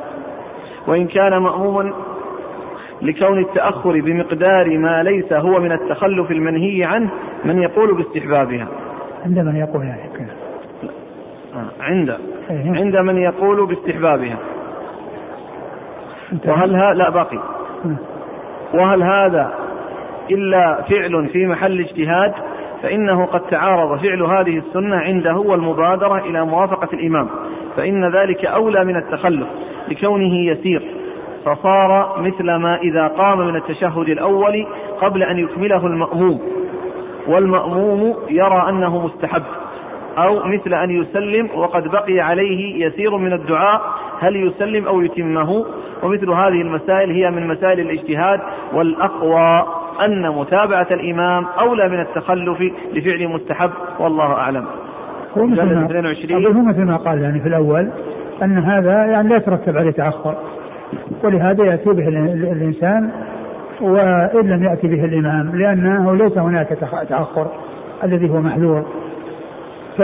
وإن كان مأموما لكون التأخر بمقدار ما ليس هو من التخلف المنهي عنه من يقول باستحبابها. عند من يقول يعني عند إيه. عند من يقول باستحبابها. وهل ها لا باقي. وهل هذا إلا فعل في محل اجتهاد؟ فإنه قد تعارض فعل هذه السنة عنده والمبادرة إلى موافقة الإمام. فإن ذلك أولى من التخلف لكونه يسير. فصار مثل ما إذا قام من التشهد الأول قبل أن يكمله المأموم. والمأموم يرى أنه مستحب. أو مثل أن يسلم وقد بقي عليه يسير من الدعاء هل يسلم أو يتمه؟ ومثل هذه المسائل هي من مسائل الاجتهاد والأقوى أن متابعة الإمام أولى من التخلف لفعل مستحب والله أعلم. هو مثل ما 22 هو مثل ما قال يعني في الأول أن هذا يعني لا يترتب عليه تأخر. ولهذا يأتي به الإنسان وإن لم يأتي به الإمام لأنه ليس هناك تأخر الذي هو محذور. ف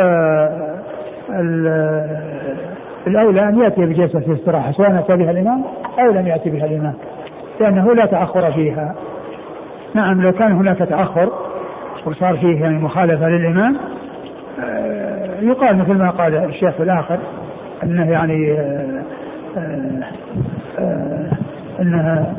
الأولى أن يأتي بجلسة الاستراحة سواء أتى بها الإمام أو لم يأتي بها الإمام لأنه لا تأخر فيها. نعم لو كان هناك تأخر وصار فيه يعني مخالفة للإمام آه، يقال مثل ما قال الشيخ الآخر أنه يعني آه، آه، أنها